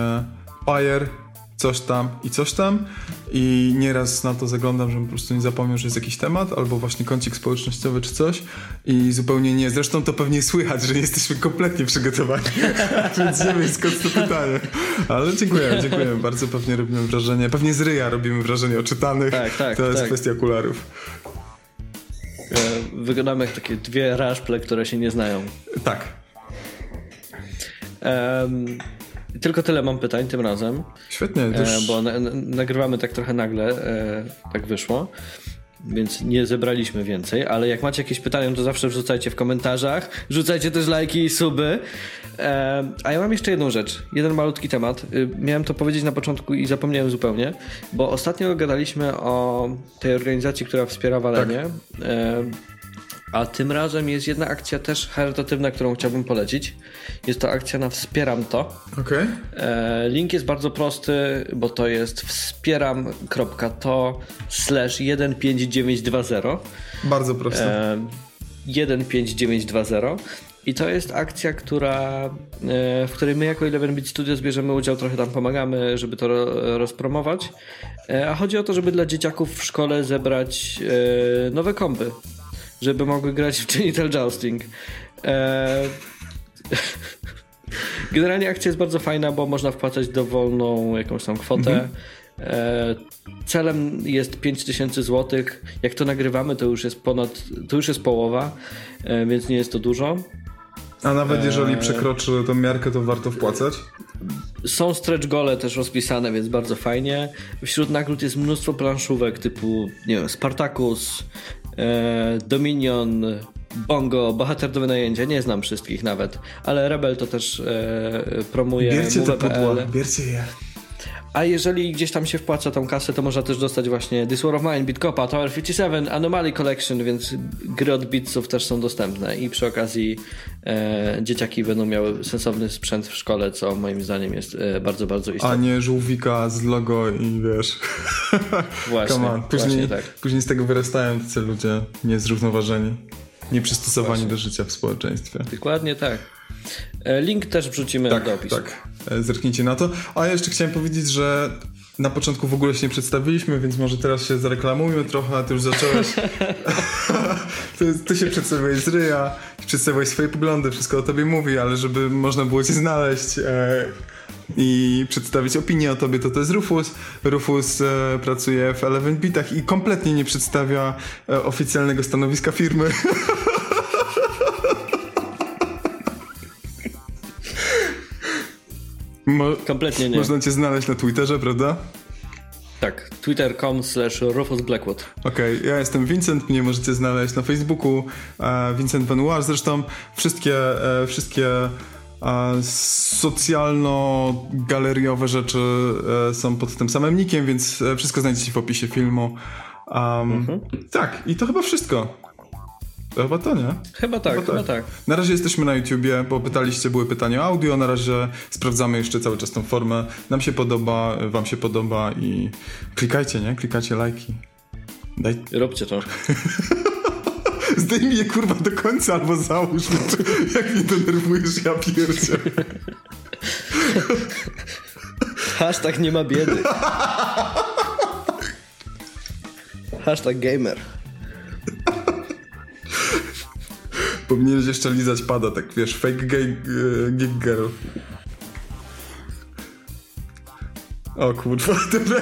Fire, coś tam i coś tam i nieraz na to zaglądam, żebym po prostu nie zapomniał, że jest jakiś temat albo właśnie kącik społecznościowy czy coś i zupełnie nie. Zresztą to pewnie słychać, że nie jesteśmy kompletnie przygotowani, więc nie wiem skąd to pytanie. Ale dziękujemy, dziękujemy bardzo, pewnie robimy wrażenie, pewnie z ryja robimy wrażenie oczytanych. Tak, tak, To jest tak. kwestia okularów. E, Wyglądamy jak takie dwie raszple, które się nie znają. Tak. Em, tylko tyle mam pytań tym razem, Świetnie, e, też... bo na, na, nagrywamy tak trochę nagle, e, tak wyszło. Więc nie zebraliśmy więcej, ale jak macie jakieś pytania, to zawsze wrzucajcie w komentarzach. Rzucajcie też lajki i suby. E, a ja mam jeszcze jedną rzecz, jeden malutki temat. Y, miałem to powiedzieć na początku i zapomniałem zupełnie, bo ostatnio gadaliśmy o tej organizacji, która wspiera walenie. E, a tym razem jest jedna akcja też charytatywna, którą chciałbym polecić. Jest to akcja na Wspieram to. Okej. E, Link jest bardzo prosty, bo to jest wspieram.to slash 15920 Bardzo proste. e, 15920 i to jest akcja, która, e, w której my jako 11-bit Studios bierzemy udział, trochę tam pomagamy, żeby to ro, rozpromować. E, A chodzi o to, żeby dla dzieciaków w szkole zebrać e, nowe kompy, żeby mogły grać w Genital Jousting. E, Generalnie akcja jest bardzo fajna, bo można wpłacać dowolną jakąś tam kwotę. E, celem jest 5000 zł. Jak to nagrywamy, to już jest ponad, to już jest połowa, e, więc nie jest to dużo. A nawet Eee. jeżeli przekroczy tą miarkę, to warto wpłacać? Są stretch gole też rozpisane, więc bardzo fajnie. Wśród nagród jest mnóstwo planszówek typu, nie wiem, Spartacus, e, Dominion, Bongo, Bohater do wynajęcia. Nie znam wszystkich nawet, ale Rebel to też e, promuje. Bierzcie te pudła, bierzcie je. A jeżeli gdzieś tam się wpłaca tą kasę, to można też dostać właśnie This War of Mine, Bitcopa, Tower 57, Anomaly Collection, więc gry od Bitsów też są dostępne i przy okazji e, dzieciaki będą miały sensowny sprzęt w szkole, co moim zdaniem jest e, bardzo, bardzo A istotne. nie żółwika z logo i wiesz. Właśnie, on. Później, właśnie tak. później z tego wyrastają tacy ludzie niezrównoważeni, nieprzystosowani Właśnie. do życia w społeczeństwie. Dokładnie tak. E, Link też wrzucimy Tak, do opisu. tak. E, Zerknijcie na to. A ja jeszcze chciałem powiedzieć, że na początku w ogóle się nie przedstawiliśmy, więc może teraz się zareklamujmy trochę, ty już zacząłeś. ty, ty się przedstawiłeś z ryja, przedstawiłeś swoje poglądy, wszystko o tobie mówi, ale żeby można było cię znaleźć e, i przedstawić opinię o tobie, to to jest Rufus. Rufus e, pracuje w Eleven Bitach i kompletnie nie przedstawia e, oficjalnego stanowiska firmy. Mo- Kompletnie nie. można cię znaleźć na Twitterze, prawda? Tak, twitter.com slash Rufus Blackwood. Okej, ja jestem Vincent, mnie możecie znaleźć na Facebooku, e, Vincent Benoit, zresztą wszystkie, e, wszystkie e, socjalno-galeriowe rzeczy e, są pod tym samym nickiem, więc e, wszystko znajdziecie w opisie filmu. Um, Mhm. Tak, i to chyba wszystko. Chyba to, nie? Chyba tak, chyba tak. Na razie jesteśmy na YouTubie, bo pytaliście, były pytania o audio, na razie sprawdzamy jeszcze cały czas tą formę. Nam się podoba, wam się podoba i klikajcie, nie? Klikajcie lajki. Daj... Róbcie to. Zdejmij je kurwa do końca albo załóż, jak mnie denerwujesz, ja pierdzie. Hashtag nie ma biedy. Hashtag gamer. Powinieneś jeszcze lizać pada, tak wiesz, fake gay, e, geek girl. O kurwa, dobra,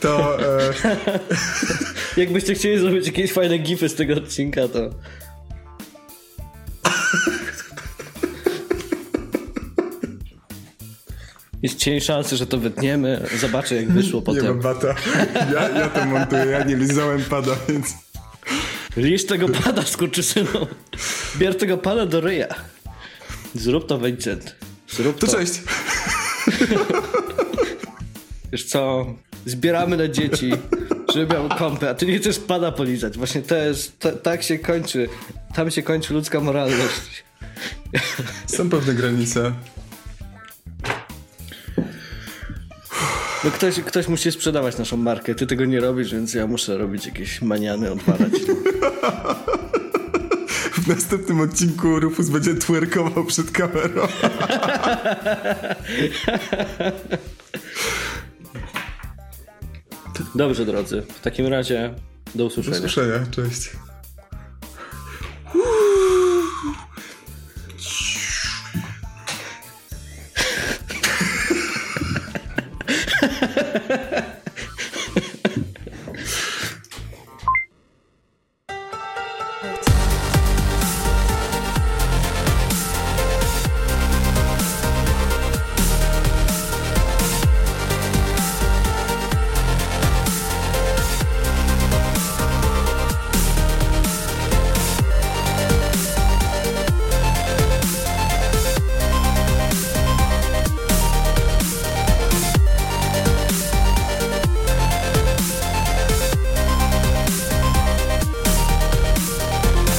to... E, Jakbyście chcieli zrobić jakieś fajne gify z tego odcinka, to... Jest cień szansy, że to wytniemy. Zobaczę, jak wyszło nie mam potem. bata. Ja, ja to montuję, ja nie lizałem pada, więc... Lisz tego pada, skurczysynu. Bierz tego pada do ryja. Zrób to, Vincent. Zrób To to. cześć. Wiesz co, zbieramy na dzieci, żeby miały kąpę, a ty nie chcesz pada polizać. Właśnie to jest, to, tak się kończy, tam się kończy ludzka moralność. Są pewne granice. No ktoś, ktoś musi sprzedawać naszą markę, ty tego nie robisz, więc ja muszę robić jakieś maniany, odwalać. W następnym odcinku Rufus będzie twerkował przed kamerą. Dobrze, drodzy, w takim razie do Do usłyszenia. usłyszenia, cześć.